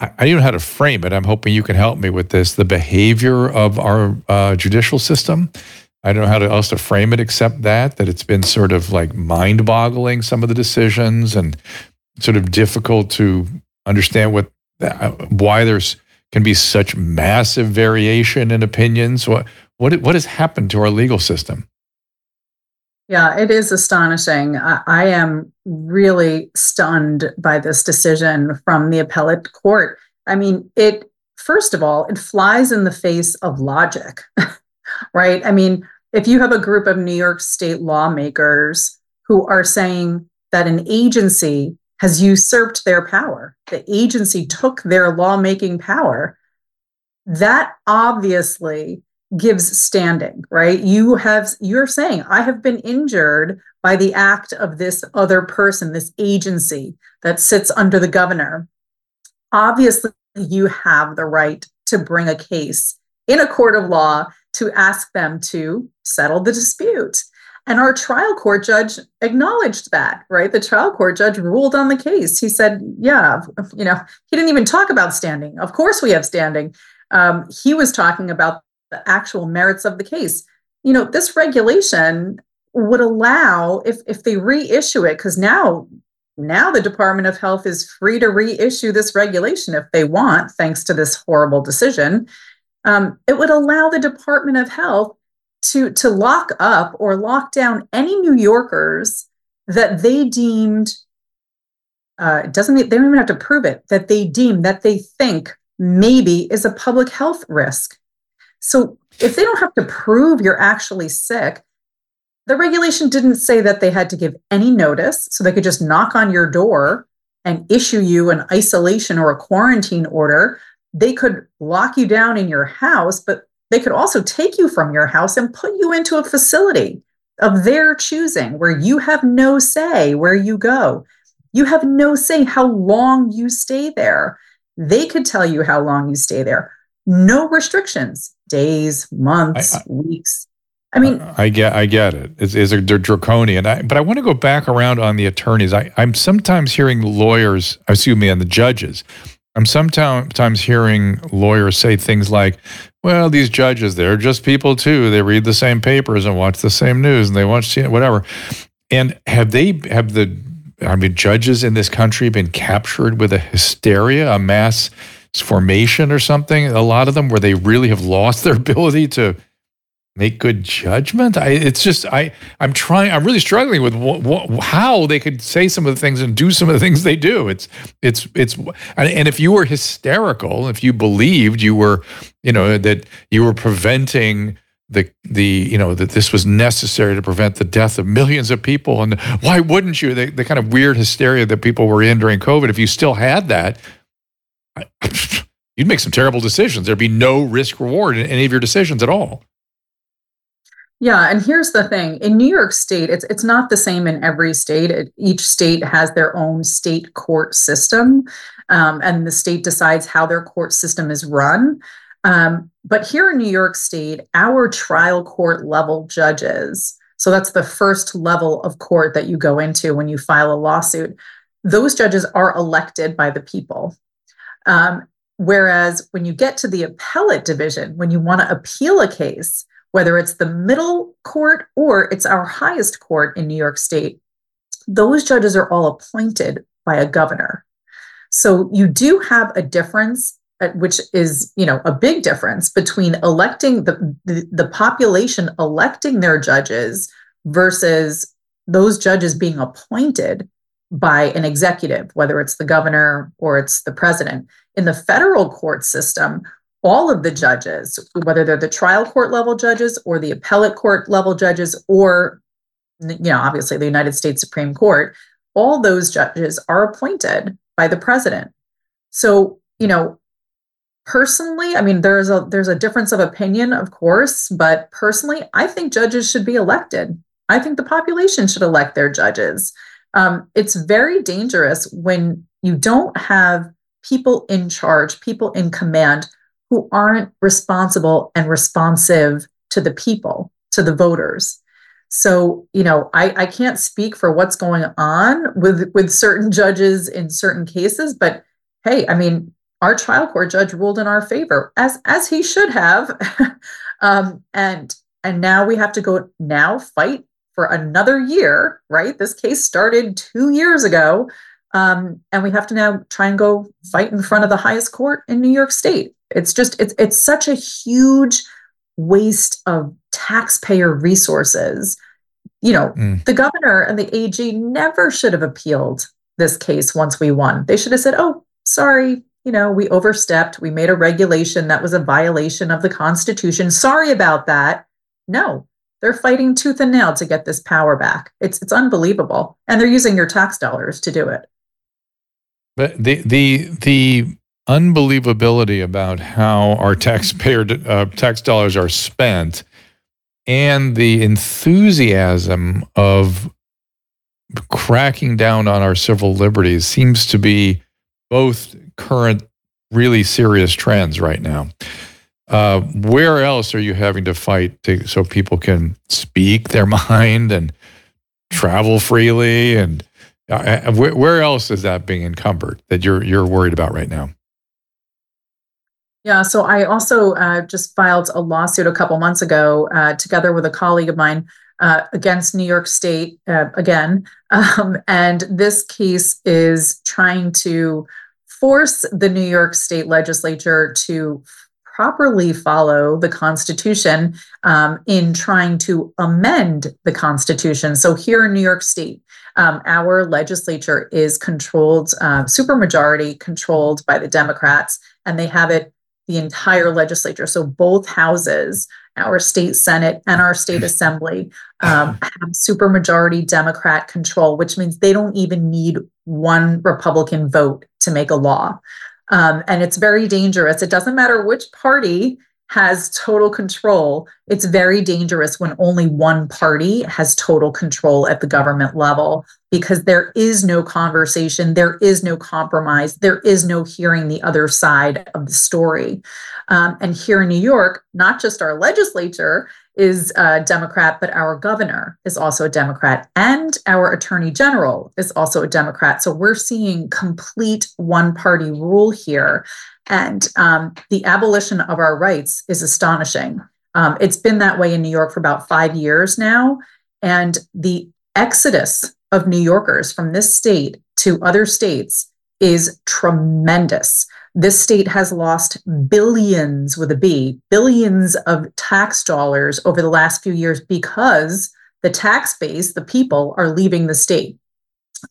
I, I don't know how to frame it. I'm hoping you can help me with this. The behavior of our uh, judicial system I don't know how else to frame it except that, that it's been sort of like mind boggling, some of the decisions, and sort of difficult to understand what, uh, why there's can be such massive variation in opinions. What, what, what has happened to our legal system? Yeah, it is astonishing. I am really stunned by this decision from the appellate court. I mean, it, first of all, it flies in the face of logic. right? I mean, if you have a group of New York state lawmakers who are saying that an agency has usurped their power, the agency took their lawmaking power, that obviously gives standing, right? You have, you're saying, I have been injured by the act of this other person, this agency that sits under the governor. Obviously, you have the right to bring a case in a court of law to ask them to settle the dispute. And our trial court judge acknowledged that, right? The trial court judge ruled on the case. He said, yeah, you know, he didn't even talk about standing. Of course, we have standing. Um, he was talking about the actual merits of the case. You know, this regulation would allow, if, if they reissue it, because now now the Department of Health is free to reissue this regulation if they want, thanks to this horrible decision. Um, it would allow the Department of Health to to lock up or lock down any New Yorkers that they deemed uh, doesn't they don't even have to prove it that they deem that they think maybe is a public health risk. So if they don't have to prove you're actually sick, the regulation didn't say that they had to give any notice, so they could just knock on your door and issue you an isolation or a quarantine order. They could lock you down in your house, but they could also take you from your house and put you into a facility of their choosing where you have no say where you go. You have no say how long you stay there. They could tell you how long you stay there. No restrictions, days, months, I, I, weeks. I mean, I get, I get it. It's, it's a, they're draconian. I, but I want to go back around on the attorneys. I, I'm sometimes hearing lawyers, excuse me, and the judges. I'm sometimes hearing lawyers say things like, well, these judges, they're just people too. They read the same papers and watch the same news and they watch whatever. And have they, have the, I mean, judges in this country been captured with a hysteria, a mass formation or something? A lot of them where they really have lost their ability to make good judgment. I, it's just I I'm trying. I'm really struggling with wh- wh- how they could say some of the things and do some of the things they do. It's it's it's and, and if you were hysterical, if you believed you were, you know, that you were preventing the the you know that this was necessary to prevent the death of millions of people and why wouldn't you the, the kind of weird hysteria that people were in during covid if you still had that you'd make some terrible decisions there'd be no risk reward in any of your decisions at all yeah, and here's the thing: in New York State, it's it's not the same in every state. It, each state has their own state court system, um, and the state decides how their court system is run. Um, but here in New York State, our trial court level judges, so that's the first level of court that you go into when you file a lawsuit. Those judges are elected by the people. Um, whereas when you get to the appellate division, when you want to appeal a case, whether it's the middle court or it's our highest court in New York State, those judges are all appointed by a governor. So you do have a difference, uh, which is you know a big difference between electing the, the, the population electing their judges versus those judges being appointed by an executive, whether it's the governor or it's the president. In the federal court system, all of the judges, whether they're the trial court level judges or the appellate court level judges, or, you know, obviously the United States Supreme Court, all those judges are appointed by the president. So, you know, personally, I mean, there's a there's a difference of opinion, of course, but personally, I think judges should be elected. I think the population should elect their judges. Um, it's very dangerous when you don't have people in charge, people in command who aren't responsible and responsive to the people, to the voters. So, you know, I, I can't speak for what's going on with with certain judges in certain cases, but hey, I mean, our trial court judge ruled in our favor, as as he should have. um, and and now we have to go now fight for another year, right? This case started two years ago. Um, and we have to now try and go fight in front of the highest court in New York State. It's just it's it's such a huge waste of taxpayer resources. You know, mm. the governor and the AG never should have appealed this case once we won. They should have said, "Oh, sorry, you know, we overstepped. We made a regulation that was a violation of the Constitution. Sorry about that." No, they're fighting tooth and nail to get this power back. It's it's unbelievable, and they're using your tax dollars to do it. But the the the unbelievability about how our taxpayer uh, tax dollars are spent and the enthusiasm of cracking down on our civil liberties seems to be both current really serious trends right now Uh, where else are you having to fight to, so people can speak their mind and travel freely? And uh, where, where else is that being encumbered that you're you're worried about right now? Yeah, so I also uh, just filed a lawsuit a couple months ago, uh, together with a colleague of mine, uh, against New York State uh, again. Um, and this case is trying to force the New York State legislature to properly follow the Constitution um, in trying to amend the Constitution. So here in New York State, um, our legislature is controlled, uh, supermajority controlled by the Democrats, and they have it the entire legislature. So both houses, our state Senate and our state assembly, um, have supermajority Democrat control, which means they don't even need one Republican vote to make a law. Um, and it's very dangerous. It doesn't matter which party has total control. It's very dangerous when only one party has total control at the government level because there is no conversation, there is no compromise, there is no hearing the other side of the story. Um, and here in New York, not just our legislature is a Democrat, but our governor is also a Democrat, and our attorney general is also a Democrat. So we're seeing complete one party rule here. And um, the abolition of our rights is astonishing. Um, it's been that way in New York for about five years now. And the exodus of New Yorkers from this state to other states is tremendous. This state has lost billions with a B, billions of tax dollars over the last few years because the tax base, the people, are leaving the state.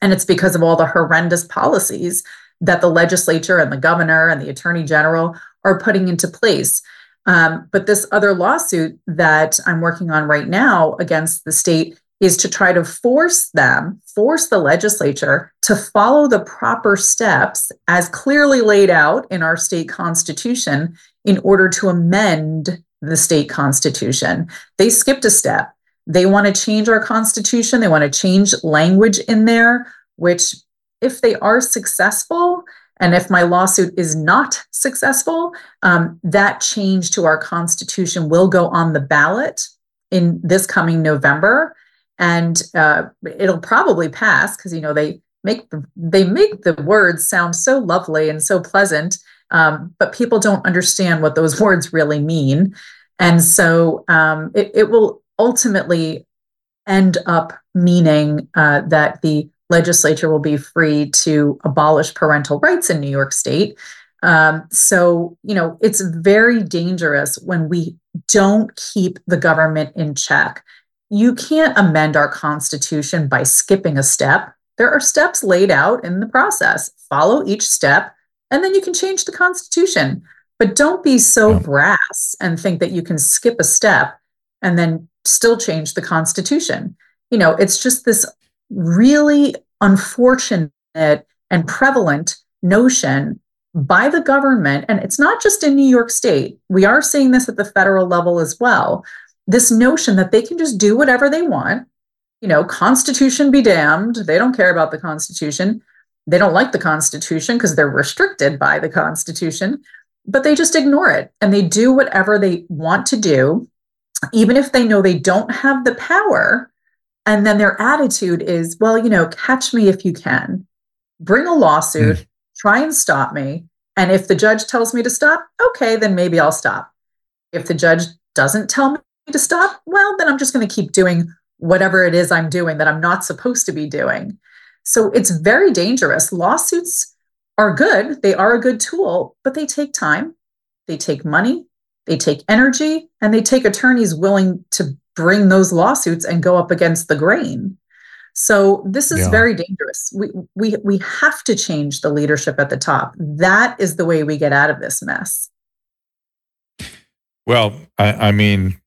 And it's because of all the horrendous policies that the legislature and the governor and the attorney general are putting into place. Um, but this other lawsuit that I'm working on right now against the state is to try to force them, force the legislature to follow the proper steps as clearly laid out in our state constitution in order to amend the state constitution. They skipped a step. They want to change our constitution, they want to change language in there, which if they are successful, and if my lawsuit is not successful, um, that change to our Constitution will go on the ballot in this coming November, and uh, it'll probably pass because you know they make the, they make the words sound so lovely and so pleasant, um, but people don't understand what those words really mean, and so um, it, it will ultimately end up meaning uh, that the legislature will be free to abolish parental rights in New York State. Um, so, you know, it's very dangerous when we don't keep the government in check. You can't amend our Constitution by skipping a step. There are steps laid out in the process. Follow each step, and then you can change the Constitution. But don't be so yeah. brass and think that you can skip a step and then still change the Constitution. You know, it's just this really unfortunate and prevalent notion by the government, and it's not just in New York State, we are seeing this at the federal level as well. This notion that they can just do whatever they want, you know, Constitution be damned. They don't care about the Constitution. They don't like the Constitution because they're restricted by the Constitution, but they just ignore it and they do whatever they want to do, even if they know they don't have the power and then their attitude is, well, you know, catch me if you can. Bring a lawsuit, mm. try and stop me. And if the judge tells me to stop, okay, then maybe I'll stop. If the judge doesn't tell me to stop, well, then I'm just going to keep doing whatever it is I'm doing that I'm not supposed to be doing. So it's very dangerous. Lawsuits are good, they are a good tool, but they take time, they take money, they take energy, and they take attorneys willing to bring those lawsuits and go up against the grain. So this is yeah. very dangerous. We we we have to change the leadership at the top. That is the way we get out of this mess. Well, I, I mean,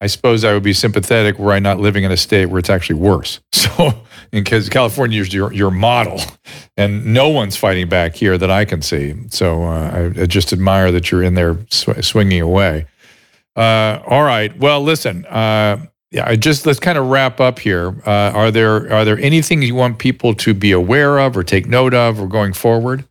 I suppose I would be sympathetic were I not living in a state where it's actually worse. So, because California is your your model, and no one's fighting back here that I can see. So, uh, I, I, just admire that you're in there sw- swinging away. Uh, all right. Well, listen. Uh, yeah, I just let's kind of wrap up here. Uh, are there are there anything you want people to be aware of or take note of or going forward?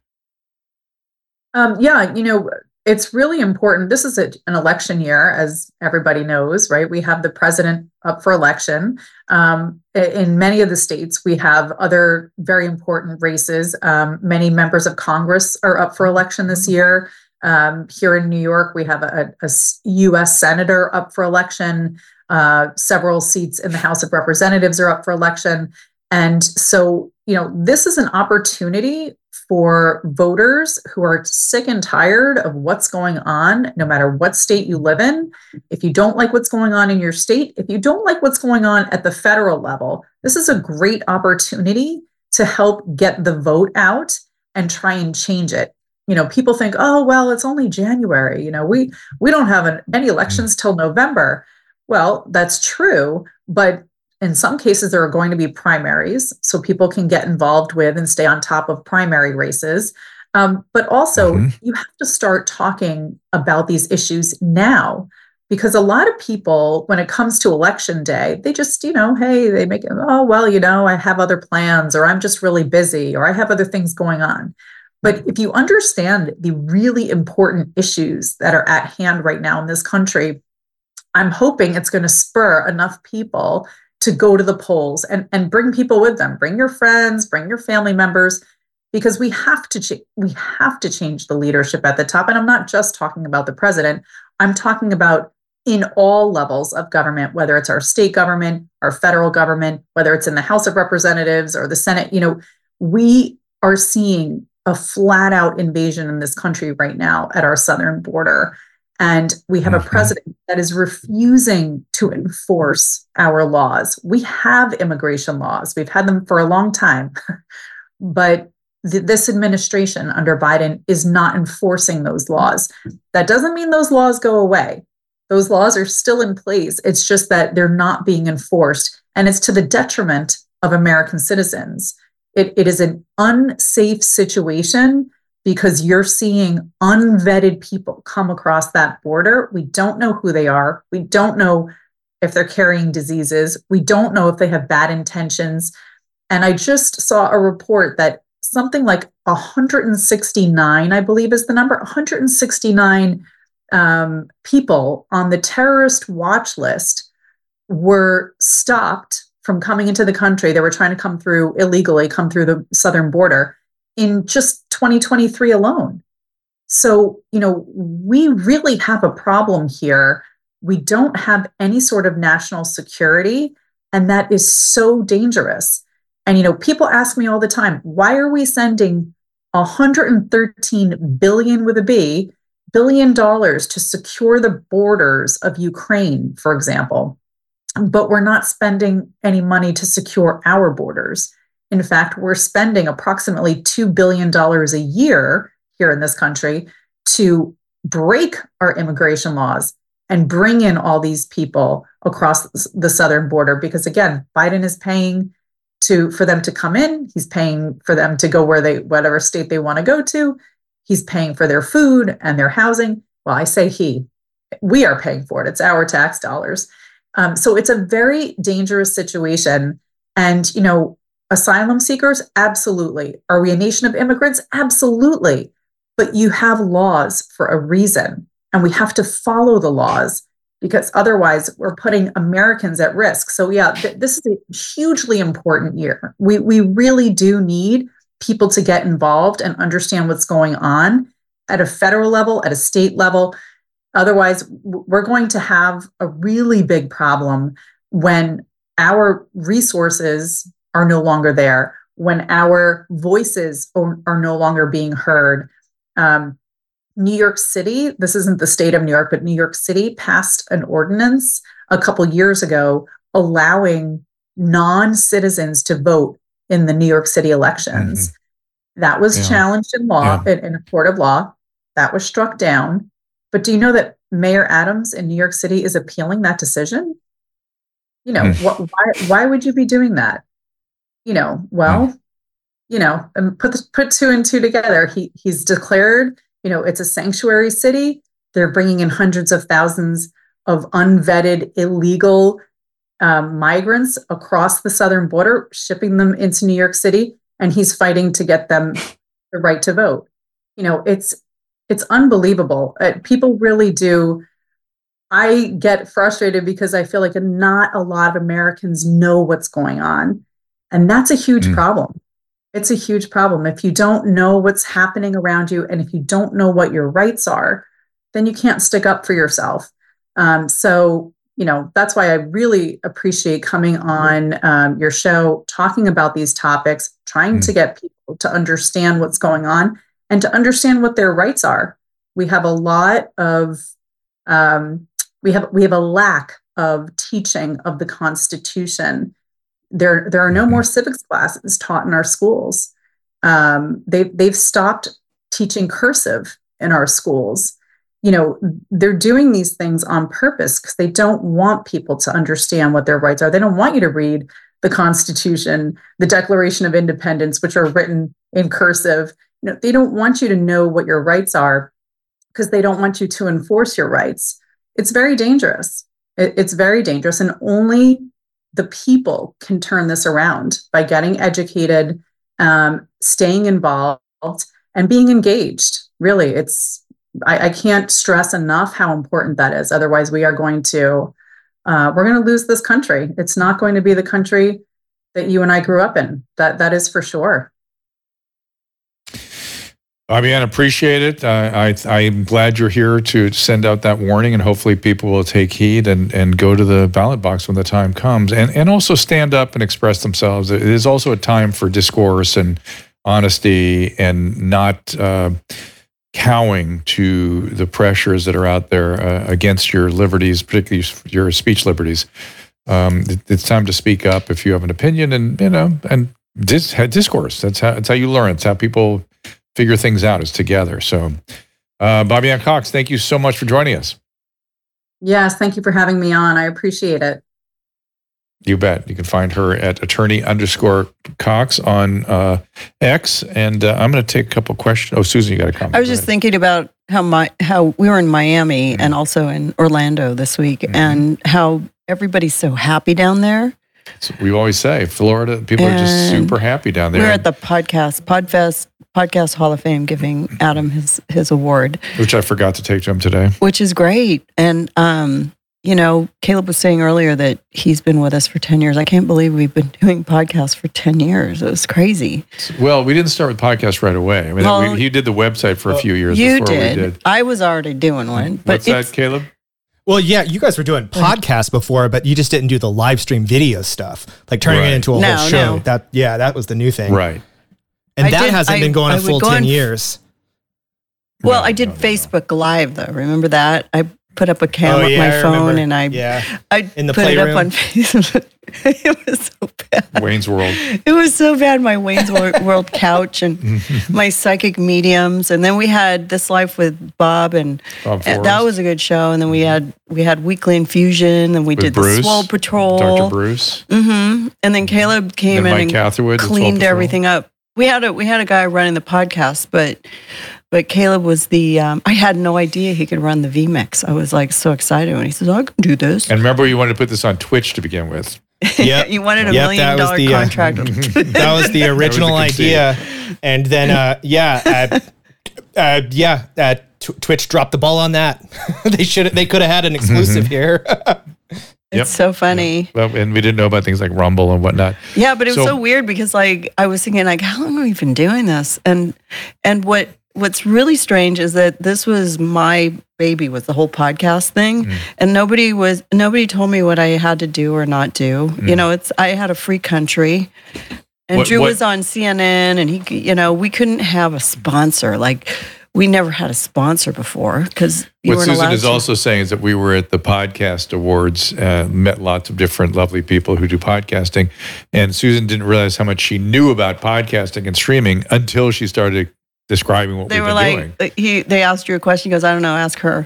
Um, yeah, you know, it's really important. This is a, an election year, as everybody knows, right? We have the president up for election. Um, in many of the states, we have other very important races. Um, many members of Congress are up for election this year. Um, here in New York, we have a, a U.S. senator up for election. Uh, several seats in the House of Representatives are up for election. And so, you know, this is an opportunity for voters who are sick and tired of what's going on, no matter what state you live in. If you don't like what's going on in your state, if you don't like what's going on at the federal level, this is a great opportunity to help get the vote out and try and change it. You know, people think, "Oh, well, it's only January. You know, we we don't have an, any elections mm. till November." Well, that's true, but in some cases, there are going to be primaries, so people can get involved with and stay on top of primary races. Um, but also, mm-hmm. you have to start talking about these issues now because a lot of people, when it comes to election day, they just, you know, hey, they make it, oh, well, you know, I have other plans, or I'm just really busy, or I have other things going on. But if you understand the really important issues that are at hand right now in this country, I'm hoping it's going to spur enough people to go to the polls and, and bring people with them. Bring your friends bring your family members because we have to ch- we have to change the leadership at the top. And i'm not just talking about the president. I'm talking about in all levels of government whether it's our state government our federal government whether it's in the house of representatives or the senate. You know we are seeing a flat out invasion in this country right now at our southern border and we have mm-hmm. a president that is refusing to enforce our laws. We have immigration laws, we've had them for a long time. but th- this administration under Biden is not enforcing those laws. That doesn't mean those laws go away. Those laws are still in place. It's just that they're not being enforced. And it's to the detriment of American citizens. It, it is an unsafe situation because you're seeing unvetted people come across that border. We don't know who they are. We don't know if they're carrying diseases. We don't know if they have bad intentions. And I just saw a report that something like 169, I believe is the number, 169 um, people on the terrorist watch list were stopped from coming into the country. They were trying to come through illegally, come through the southern border in just 2023 alone. So, you know, we really have a problem here. We don't have any sort of national security, and that is so dangerous. And, you know, people ask me all the time, why are we sending 113 billion with a B billion dollars to secure the borders of Ukraine, for example, but we're not spending any money to secure our borders? In fact, we're spending approximately $2 billion a year here in this country to break our immigration laws and bring in all these people across the southern border because again biden is paying to for them to come in. He's paying for them to go where they whatever state they want to go to. He's paying for their food and their housing. Well i say he. We are paying for it. It's our tax dollars. Um, so it's a very dangerous situation. And you know Asylum seekers? Absolutely. Are we a nation of immigrants? Absolutely. But you have laws for a reason, and we have to follow the laws because otherwise we're putting Americans at risk. So, yeah, th- this is a hugely important year. We, we really do need people to get involved and understand what's going on at a federal level, at a state level. Otherwise, we're going to have a really big problem when our resources are no longer there, when our voices are, are no longer being heard. Um, New York City, this isn't the state of New York, but New York City passed an ordinance a couple years ago allowing non citizens to vote in the New York City elections. Mm-hmm. That was yeah. challenged in law, yeah. in, in a court of law. That was struck down. But do you know that Mayor Adams in New York City is appealing that decision? You know, mm. wh- why, why would you be doing that? You know, well, you know, and put put two and two together. He he's declared, you know, it's a sanctuary city. They're bringing in hundreds of thousands of unvetted illegal um, migrants across the southern border, shipping them into New York City, and he's fighting to get them the right to vote. You know, it's it's unbelievable. Uh, people really do. I get frustrated because I feel like not a lot of Americans know what's going on. And that's a huge Mm. problem. It's a huge problem. If you don't know what's happening around you and if you don't know what your rights are, then you can't stick up for yourself. Um, so, you know, that's why I really appreciate coming on um, your show, talking about these topics, trying to get people to understand what's going on and to understand what their rights are. We have a lot of um, we have we have a lack of teaching of the Constitution. There there are no more civics classes taught in our schools. Um, they they've stopped teaching cursive in our schools. You know they're doing these things on purpose because they don't want people to understand what their rights are. They don't want you to read the Constitution, the Declaration of Independence, which are written in cursive. You know, they don't want you to know what your rights are because they don't want you to enforce your rights. It's very dangerous. It- it's very dangerous, and only the people can turn this around by getting educated, um, staying involved, and being engaged. Really, it's I, I can't stress enough how important that is. Otherwise, we are going to uh, we're going to lose this country. It's not going to be the country that you and I grew up in. That that is for sure. Fabian, appreciate it. Uh, I, I'm glad you're here to send out that warning, and hopefully people will take heed and, and go to the ballot box when the time comes, and, and also stand up and express themselves. It is also a time for discourse and honesty, and not uh, cowing to the pressures that are out there uh, against your liberties, particularly your speech liberties. Um, it- it's time to speak up if you have an opinion, and you know, and dis- discourse. That's how that's how you learn. It's how people figure things out is together. So, uh, Bobbie Anne Cox, thank you so much for joining us. Yes, thank you for having me on. I appreciate it. You bet. You can find her at attorney underscore Cox on uh, X. And uh, I'm going to take a couple questions. Oh, Susan, you got a comment. I was just ahead. thinking about how my how we were in Miami and also in Orlando this week, and how everybody's so happy down there. So we always say Florida people are just super happy down there, We're at the podcast Podfest Podcast Hall of Fame giving Adam his his award, which I forgot to take to him today. which is great. And um, you know, Caleb was saying earlier that he's been with us for ten years. I can't believe we've been doing podcasts for ten years. It was crazy. Well, we didn't start with podcasts right away. I mean, Well, we, he did the website for a few years You before did. we did. I was already doing one, but What's that, Caleb? Well, yeah, you guys were doing podcasts before, but you just didn't do the live stream video stuff, like turning Right. it into a No, whole show. no. That yeah, that was the new thing, Right. And I that did- hasn't I- been going I a full go ten on- years. Well, No, I did no, no, no. Facebook Live though. Remember that? I put up a cam Oh, with yeah, my I phone remember. and I Yeah. I In the put it up playroom. on Facebook. it was so bad. Wayne's World. It was so bad. My Wayne's World couch and my psychic mediums, and then we had this life with Bob, and, Bob and that was a good show. And then we had we had weekly infusion, and we With did Bruce, the Swole Patrol. Dr. Bruce. hmm And then Caleb came Then in Mike and Catherwood, cleaned everything up. We had a we had a guy running the podcast, but but Caleb was the um, I had no idea he could run the VMix. I was like so excited when he says I can do this. And remember, you wanted to put this on Twitch to begin with. Yeah, you wanted a Yep, million that was dollar the, uh, contract. that was the original conceit. idea, and then uh, yeah, uh, uh, yeah, uh, Tw- Twitch dropped the ball on that. they should they could have had an exclusive here. It's Yep. so funny. Well, and we didn't know about things like Rumble and whatnot. Yeah, but it was So- so, weird because like I was thinking like how long have we been doing this? And and what what's really strange is that this was my baby with the whole podcast thing Mm. and nobody was nobody told me what I had to do or not do. You know, it's I had a free country. And Mm. What- Drew what- was on CNN and he you know, we couldn't have a sponsor like we never had a sponsor before because What Susan is to. also saying is that we were at the podcast awards, uh, met lots of different lovely people who do podcasting, and Susan didn't realize how much she knew about podcasting and streaming until she started describing what they we've were been like doing. uh, he they asked you a question he goes i don't know ask her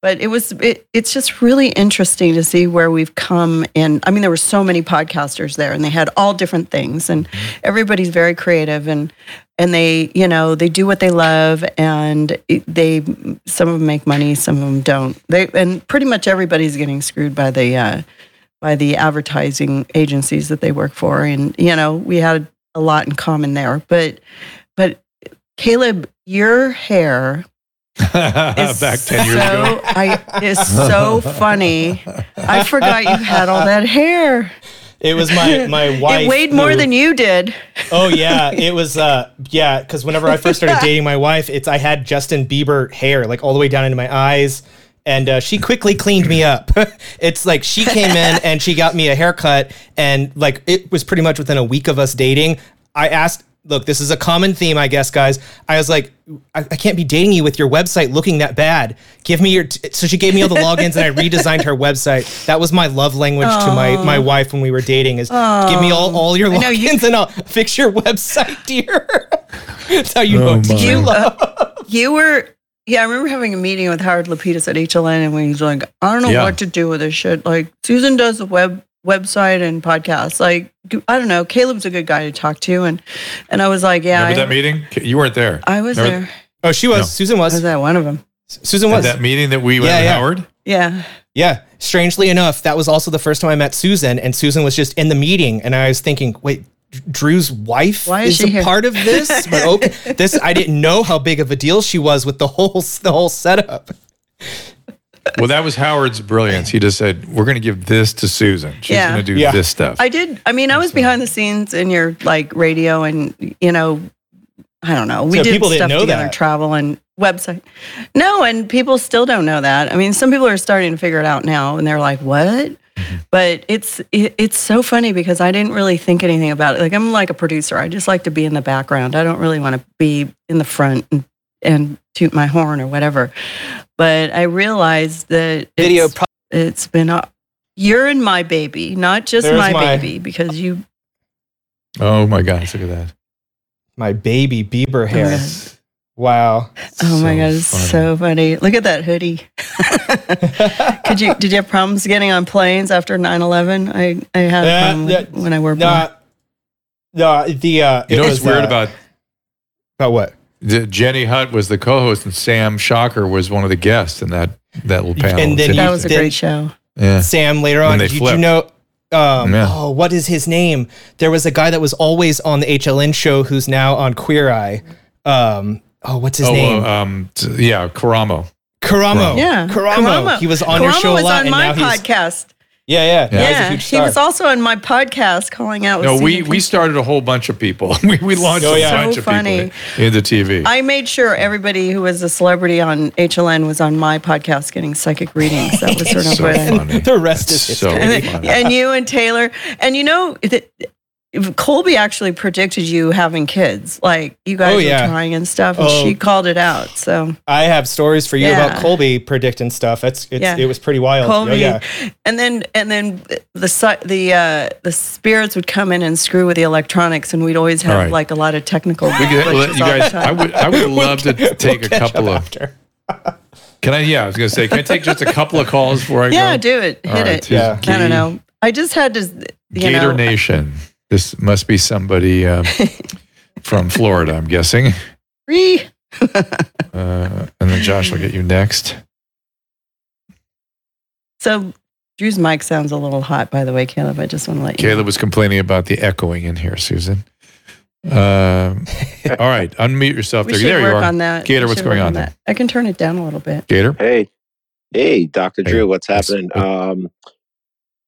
but it was it, it's just really interesting to see where we've come And i mean there were so many podcasters there and they had all different things and Mm-hmm. everybody's very creative and and they you know they do what they love and they some of them make money some of them don't they and pretty much everybody's getting screwed by the uh by the advertising agencies that they work for and you know we had a lot in common there but but Caleb, your hair Back 10 years so, ago. I, it's so funny. I forgot you had all that hair. It was my my wife. It weighed more who- than you did. Oh yeah, it was. Uh, yeah, because whenever I first started dating my wife, it's I had Justin Bieber hair like all the way down into my eyes, and uh, she quickly cleaned me up. it's like she came in and she got me a haircut, and like it was pretty much within a week of us dating. I asked, look, this is a common theme, I guess, guys. I was like, I, I can't be dating you with your website looking that bad. Give me your. T-. So she gave me all the logins, and I redesigned her website. That was my love language to my my wife when we were dating. Is give me all all your I know logins, you- and I'll fix your website, dear. That's how you Oh, know you love. Uh, you were, yeah, I remember having a meeting with Howard Lapidus at HLN, and when he's like, I don't know Yeah. what to do with this shit. Like, Susan does the web website and podcast. Like, I don't know. Caleb's a good guy to talk to, and and I was like, yeah, Remember I, that meeting? You weren't there. I was Remember there. Oh, she was. No. Susan I was. was at one of them. Susan At was. that meeting that we went Yeah, with yeah. Howard? Yeah. Yeah. Strangely enough, that was also the first time I met Susan, and Susan was just in the meeting, and I was thinking, wait. Drew's wife Why is she a here? part of this, but okay, this I didn't know how big of a deal she was with the whole the whole setup. Well, that was Howard's brilliance. He just said, "We're going to give this to Susan. She's Yeah. going to do Yeah. this stuff." I did. I mean, I was behind the scenes in your like radio and, you know, I don't know. We So did people didn't stuff know together, that. travel and website. No, and people still don't know that. I mean, some people are starting to figure it out now and they're like, what? But it's it, it's so funny because I didn't really think anything about it. Like I'm like a producer. I just like to be in the background. I don't really want to be in the front and, and toot my horn or whatever. But I realized that Video it's, it's been a, you're in my baby, not just my, my- baby, because you oh my gosh, look at that. My baby Bieber hair. God. Wow. Oh my So god, it's funny. so funny. Look at that hoodie. Could you did you have problems getting on planes after 9-11? I, I had a problem with, yeah, when I wore No, no, the uh, You know what's weird uh, about about what? The- Jenny Hutt was the co-host, and Sam Schacher was one of the guests in that that little panel. And then It's that was a Then- great show. yeah. Sam later on. they Did you flipped. know? Um, Yeah. Oh, what is his name? There was a guy that was always on the HLN show who's now on Queer Eye. Um, oh, what's his oh, name? uh, um, t- yeah, Karamo. Karamo. Yeah. Karamo. He was on your show a was lot, on and my now he's podcast. Yeah, yeah. Yeah. Now Yeah, huge he was also on my podcast calling out with No, we we started a whole bunch of people. we, we launched Oh, a yeah. bunch So of funny. people into TV. I made sure everybody who was a celebrity on HLN was on my podcast getting psychic readings. That was sort of so what I- funny. the rest is so history. and, funny. and you and Taylor, and you know, that Colby actually predicted you having kids. Like you guys Oh, were trying and stuff, and Oh. she called it out. So I have stories for you Yeah. about Colby predicting stuff. It's, it's Yeah. it was pretty wild. Oh, Colby, yeah. and then and then the the uh, the spirits would come in and screw with the electronics, and we'd always have All right. like a lot of technical. We could, let you guys. I would I would love to take a Catch up couple of. after. Can I? Yeah, I was gonna say, can I take just a couple of calls before I go? yeah, go? do it, hit All right, it. Yeah. I don't know. I just had to, you Gator know. Nation. This must be somebody um, from Florida, I'm guessing. Free. Uh, and then Josh will get you next. So Drew's mic sounds a little hot, by the way, Caleb. I just want to let you. know. Caleb was complaining about the echoing in here, Susan. Um, all right, unmute yourself We there. should There you are. on that. Gator, We what's going work on there? I can turn it down a little bit. Gator. Hey, hey, Dr. Hey, Drew, what's what's- happening? what- Um,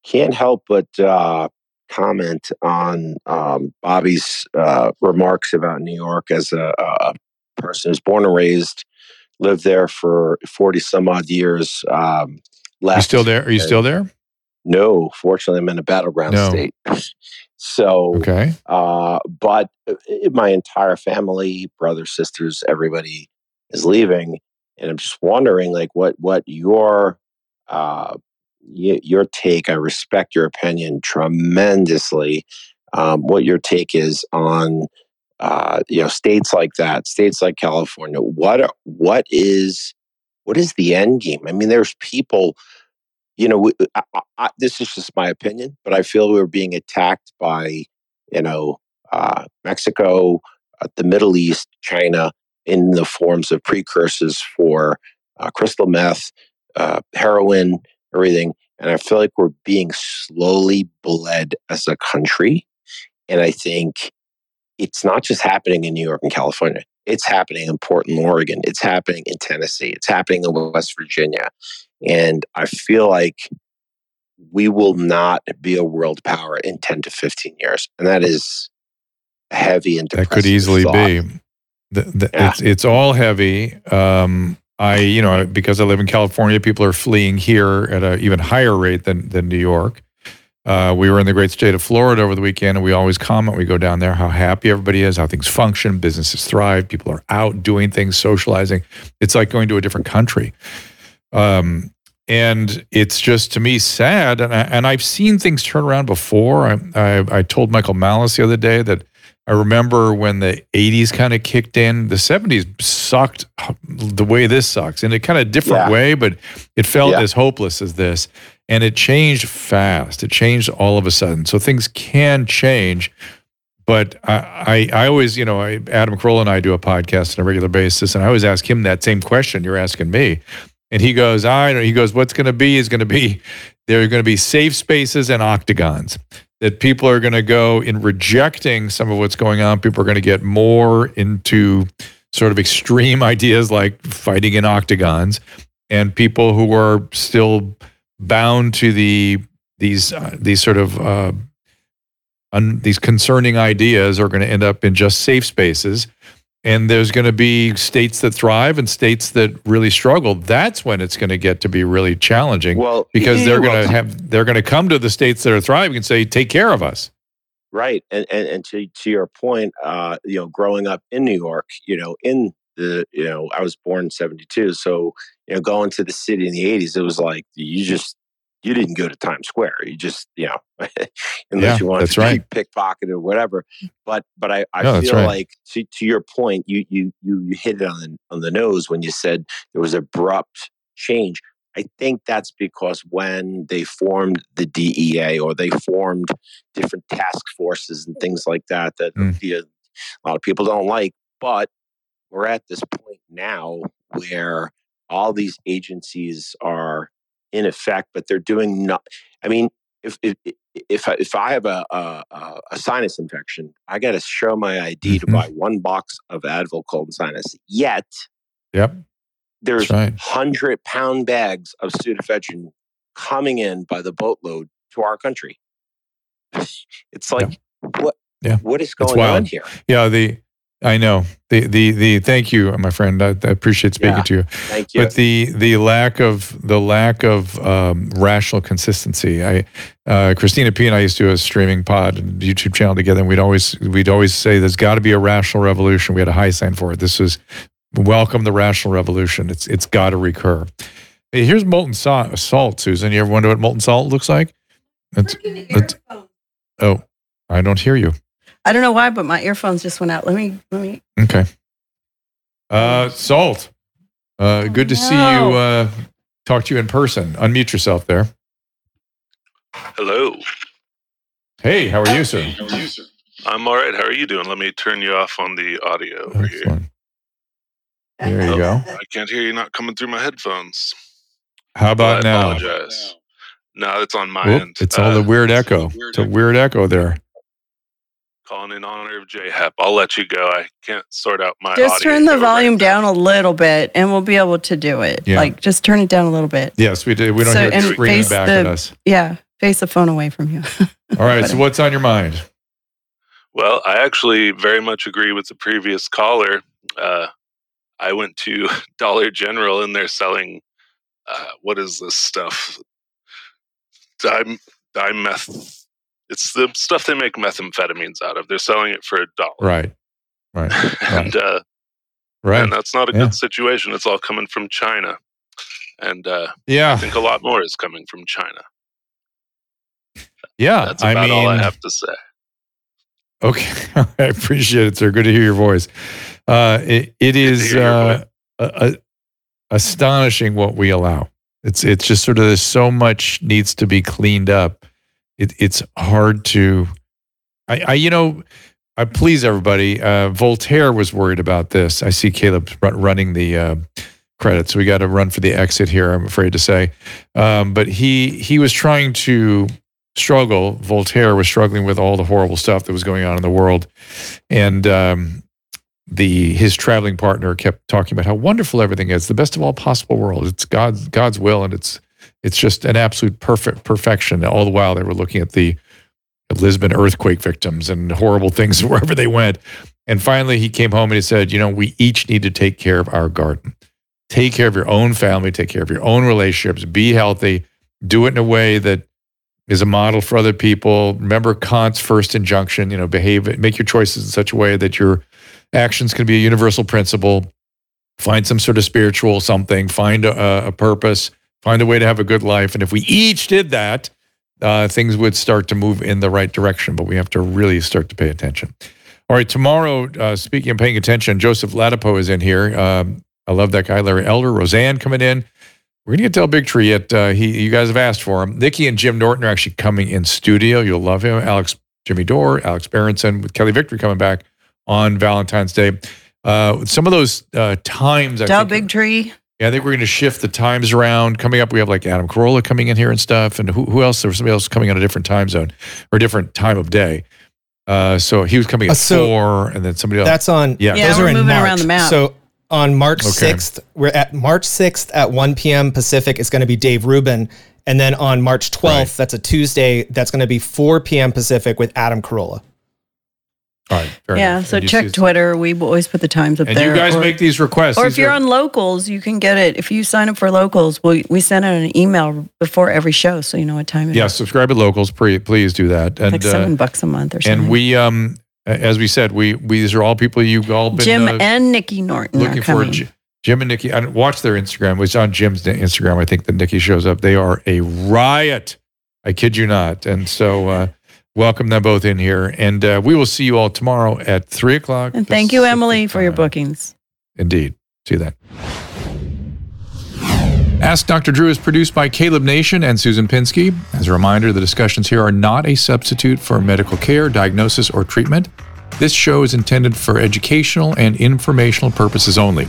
can't help but uh, comment on um, Bobby's uh, remarks about New York as a, a person who's born and raised, lived there for 40 some odd years. Um, left. You still there? Are you still there? No, fortunately, I'm in a battleground No. state. so, Okay. uh, but uh, my entire family, brothers, sisters, everybody is leaving, and I'm just wondering, like, what what your uh, your take? I respect your opinion tremendously. Um, what your take is on uh, you know states like that, states like California. What what is what is the end game? I mean, there's people you know, I, I, this is just my opinion, but I feel we're being attacked by, you know, uh, Mexico, uh, the Middle East, China, in the forms of precursors for uh, crystal meth, uh, heroin, everything. And I feel like we're being slowly bled as a country. And I think it's not just happening in New York and California. it's happening in Portland, Oregon. It's happening in Tennessee. It's happening in West Virginia. And I feel like we will not be a world power in 10 to 15 years. And that is heavy and that could easily thought. be. The, the, Yeah. It's it's all heavy. Um, I you know because I live in California, people are fleeing here at an even higher rate than than New York. Uh, we were in the great state of Florida over the weekend, and we always comment. We go down there, how happy everybody is, how things function, businesses thrive, people are out doing things, socializing. It's like going to a different country. Um, and it's just to me sad. And, I, and I've seen things turn around before. I, I, I told Michael Malice the other day that I remember when the 80s kind of kicked in, the 70s sucked the way this sucks in a kind of different Yeah. way, but it felt Yeah. as hopeless as this. And it changed fast. It changed all of a sudden. So things can change. But I, I, I always, you know, I, Adam Carolla and I do a podcast on a regular basis, and I always ask him that same question you're asking me. And he goes, I know. He goes, what's going to be is going to be there are going to be safe spaces and octagons that people are going to go in rejecting some of what's going on. People are going to get more into sort of extreme ideas like fighting in octagons, and people who are still bound to the these uh, these sort of uh, un, these concerning ideas are going to end up in just safe spaces. And there's going to be states that thrive and states that really struggle. That's when it's going to get to be really challenging Well, because they're going to have they're going to come to the states that are thriving and say, "Take care of us." Right, and and, and to to your point, uh, you know, growing up in New York, you know, in the you know, I was born in '72, so you know, going to the city in the '80s, it was like you just you didn't go to Times Square, you just you know, unless Yeah, you wanted that's to right. be pickpocketed or whatever. But but I, I No, feel right. like to to your point, you you you you hit it on the on the nose when you said there was abrupt change. I think that's because when they formed the DEA or they formed different task forces and things like that, that Mm. the, a lot of people don't like. But we're at this point now where all these agencies are in effect, but they're doing not. I mean, if if if I, if I have a a, a- sinus infection, I got to show my ID to Mhm. buy one box of Advil cold and sinus. Yet Yep, there's right. hundred pound bags of pseudoephedrine coming in by the boatload to our country. It's like what Yeah. what is going on here? Yeah, the I know the the the. Thank you, my friend. I, I appreciate speaking Yeah. to you. Thank you. But the the lack of the lack of um, rational consistency. I uh, Christina P and I used to do a streaming pod and YouTube channel together, and we'd always we'd always say there's got to be a rational revolution. We had a high sign for it. This is welcome the rational revolution. It's it's got to recur. Hey, here's molten sa- salt, Susan. You ever wonder what molten salt looks like? It's, it's, oh, I don't hear you. I don't know why, but my earphones just went out. Let me let me. Okay. Uh, Salt. Uh, good to see you. Uh, talk to you in person. Unmute yourself there. Hello. Hey, how are you, sir? I'm all right. How are you doing? Let me turn you off on the audio over here. Excellent. There you Oh, go. I can't hear you not coming through my headphones. How about I now? apologize. No, it's on my Oop, end. it's all the Uh, weird echo. It's a weird echo there. Calling in honor of J Hap. I'll let you go. I can't sort out my Just audio turn the volume right down a little bit, and we'll be able to do it. Yeah. Like just turn it down a little bit. Yes, we do. We don't So- hear it screaming face back at us. Yeah, face the phone away from you. All right. So, what's on your mind? Well, I actually very much agree with the previous caller. Uh, I went to Dollar General and they're selling uh, what is this stuff? Dime dimeth. It's the stuff they make methamphetamines out of. They're selling it for a dollar, Right. Right. and uh, Right. and that's not a Yeah. good situation. It's all coming from China, and uh, I think a lot more is coming from China. Yeah. That's I about mean, all I have to say. Okay, I appreciate it, sir. Good to hear your voice. Uh, it, it is uh, a, a- astonishing what we allow. It's it's just sort of there's so much needs to be cleaned up. It, it's hard to, I, I you know, I please everybody. Uh, Voltaire was worried about this. I see Caleb running the uh, credits. We got to run for the exit here. I'm afraid to say, um, but he he was trying to struggle. Voltaire was struggling with all the horrible stuff that was going on in the world, and um, the his traveling partner kept talking about how wonderful everything is, the best of all possible worlds. It's God's God's will, and it's it's just an absolute perfect perfection. All the while they were looking at the Lisbon earthquake victims and horrible things wherever they went. And finally, he came home and he said, "You know, we each need to take care of our garden. Take care of your own family. Take care of your own relationships. Be healthy. Do it in a way that is a model for other people. Remember Kant's first injunction, you know, behave, make your choices in such a way that your actions can be a universal principle. Find some sort of spiritual something, find a, a purpose, find a way to have a good life. And if we each did that, uh, things would start to move in the right direction. But we have to really start to pay attention. All right, tomorrow, uh, speaking of paying attention, Joseph Ladapo is in here. Um, I love that guy, Larry Elder, Roseanne coming in. We're going to get Del Bigtree. At uh, he, you guys have asked for him. Nikki and Jim Norton are actually coming in studio. You'll love him. Alex, Jimmy Dore, Alex Berenson with Kelly Victory coming back on Valentine's Day. Uh, some of those uh, times, I Del think, Bigtree. Yeah, I think we're going to shift the times around. Coming up, we have like Adam Carolla coming in here and stuff, and who, who else? There was somebody else coming on a different time zone or a different time of day. Uh, so he was coming at Uh, so four, and then somebody else. That's on. Yeah. Yeah, those we're are in moving March. around the map. So on March Okay. 6th, we're at March 6th at 1 p.m. Pacific. It's going to be Dave Rubin. And then on March 12th, Right. that's a Tuesday, that's going to be 4 p.m. Pacific with Adam Carolla. All right. Yeah, enough. so check Twitter. We always put the times up And there. you guys or, make these requests. or These if you're are- on locals, you can get it. If you sign up for locals, we we send out an email before every show, so you know what time it is. yeah, subscribe at locals. Pre, please do that. And like seven uh, bucks a month or something. and we, um, as we said, we, we these are all people you've all been Jim uh, and Nikki Norton looking are for. Jim and Nikki. I watch their Instagram. It's on Jim's Instagram. I think that Nikki shows up. They are a riot. I kid you not. And so, uh, welcome them both in here. And uh, we will see you all tomorrow at three o'clock. and thank you, Emily, for your bookings. Indeed. See you then. Ask Dr. Drew is produced by Caleb Nation and Susan Pinsky. As a reminder, the discussions here are not a substitute for medical care, diagnosis, or treatment. This show is intended for educational and informational purposes only.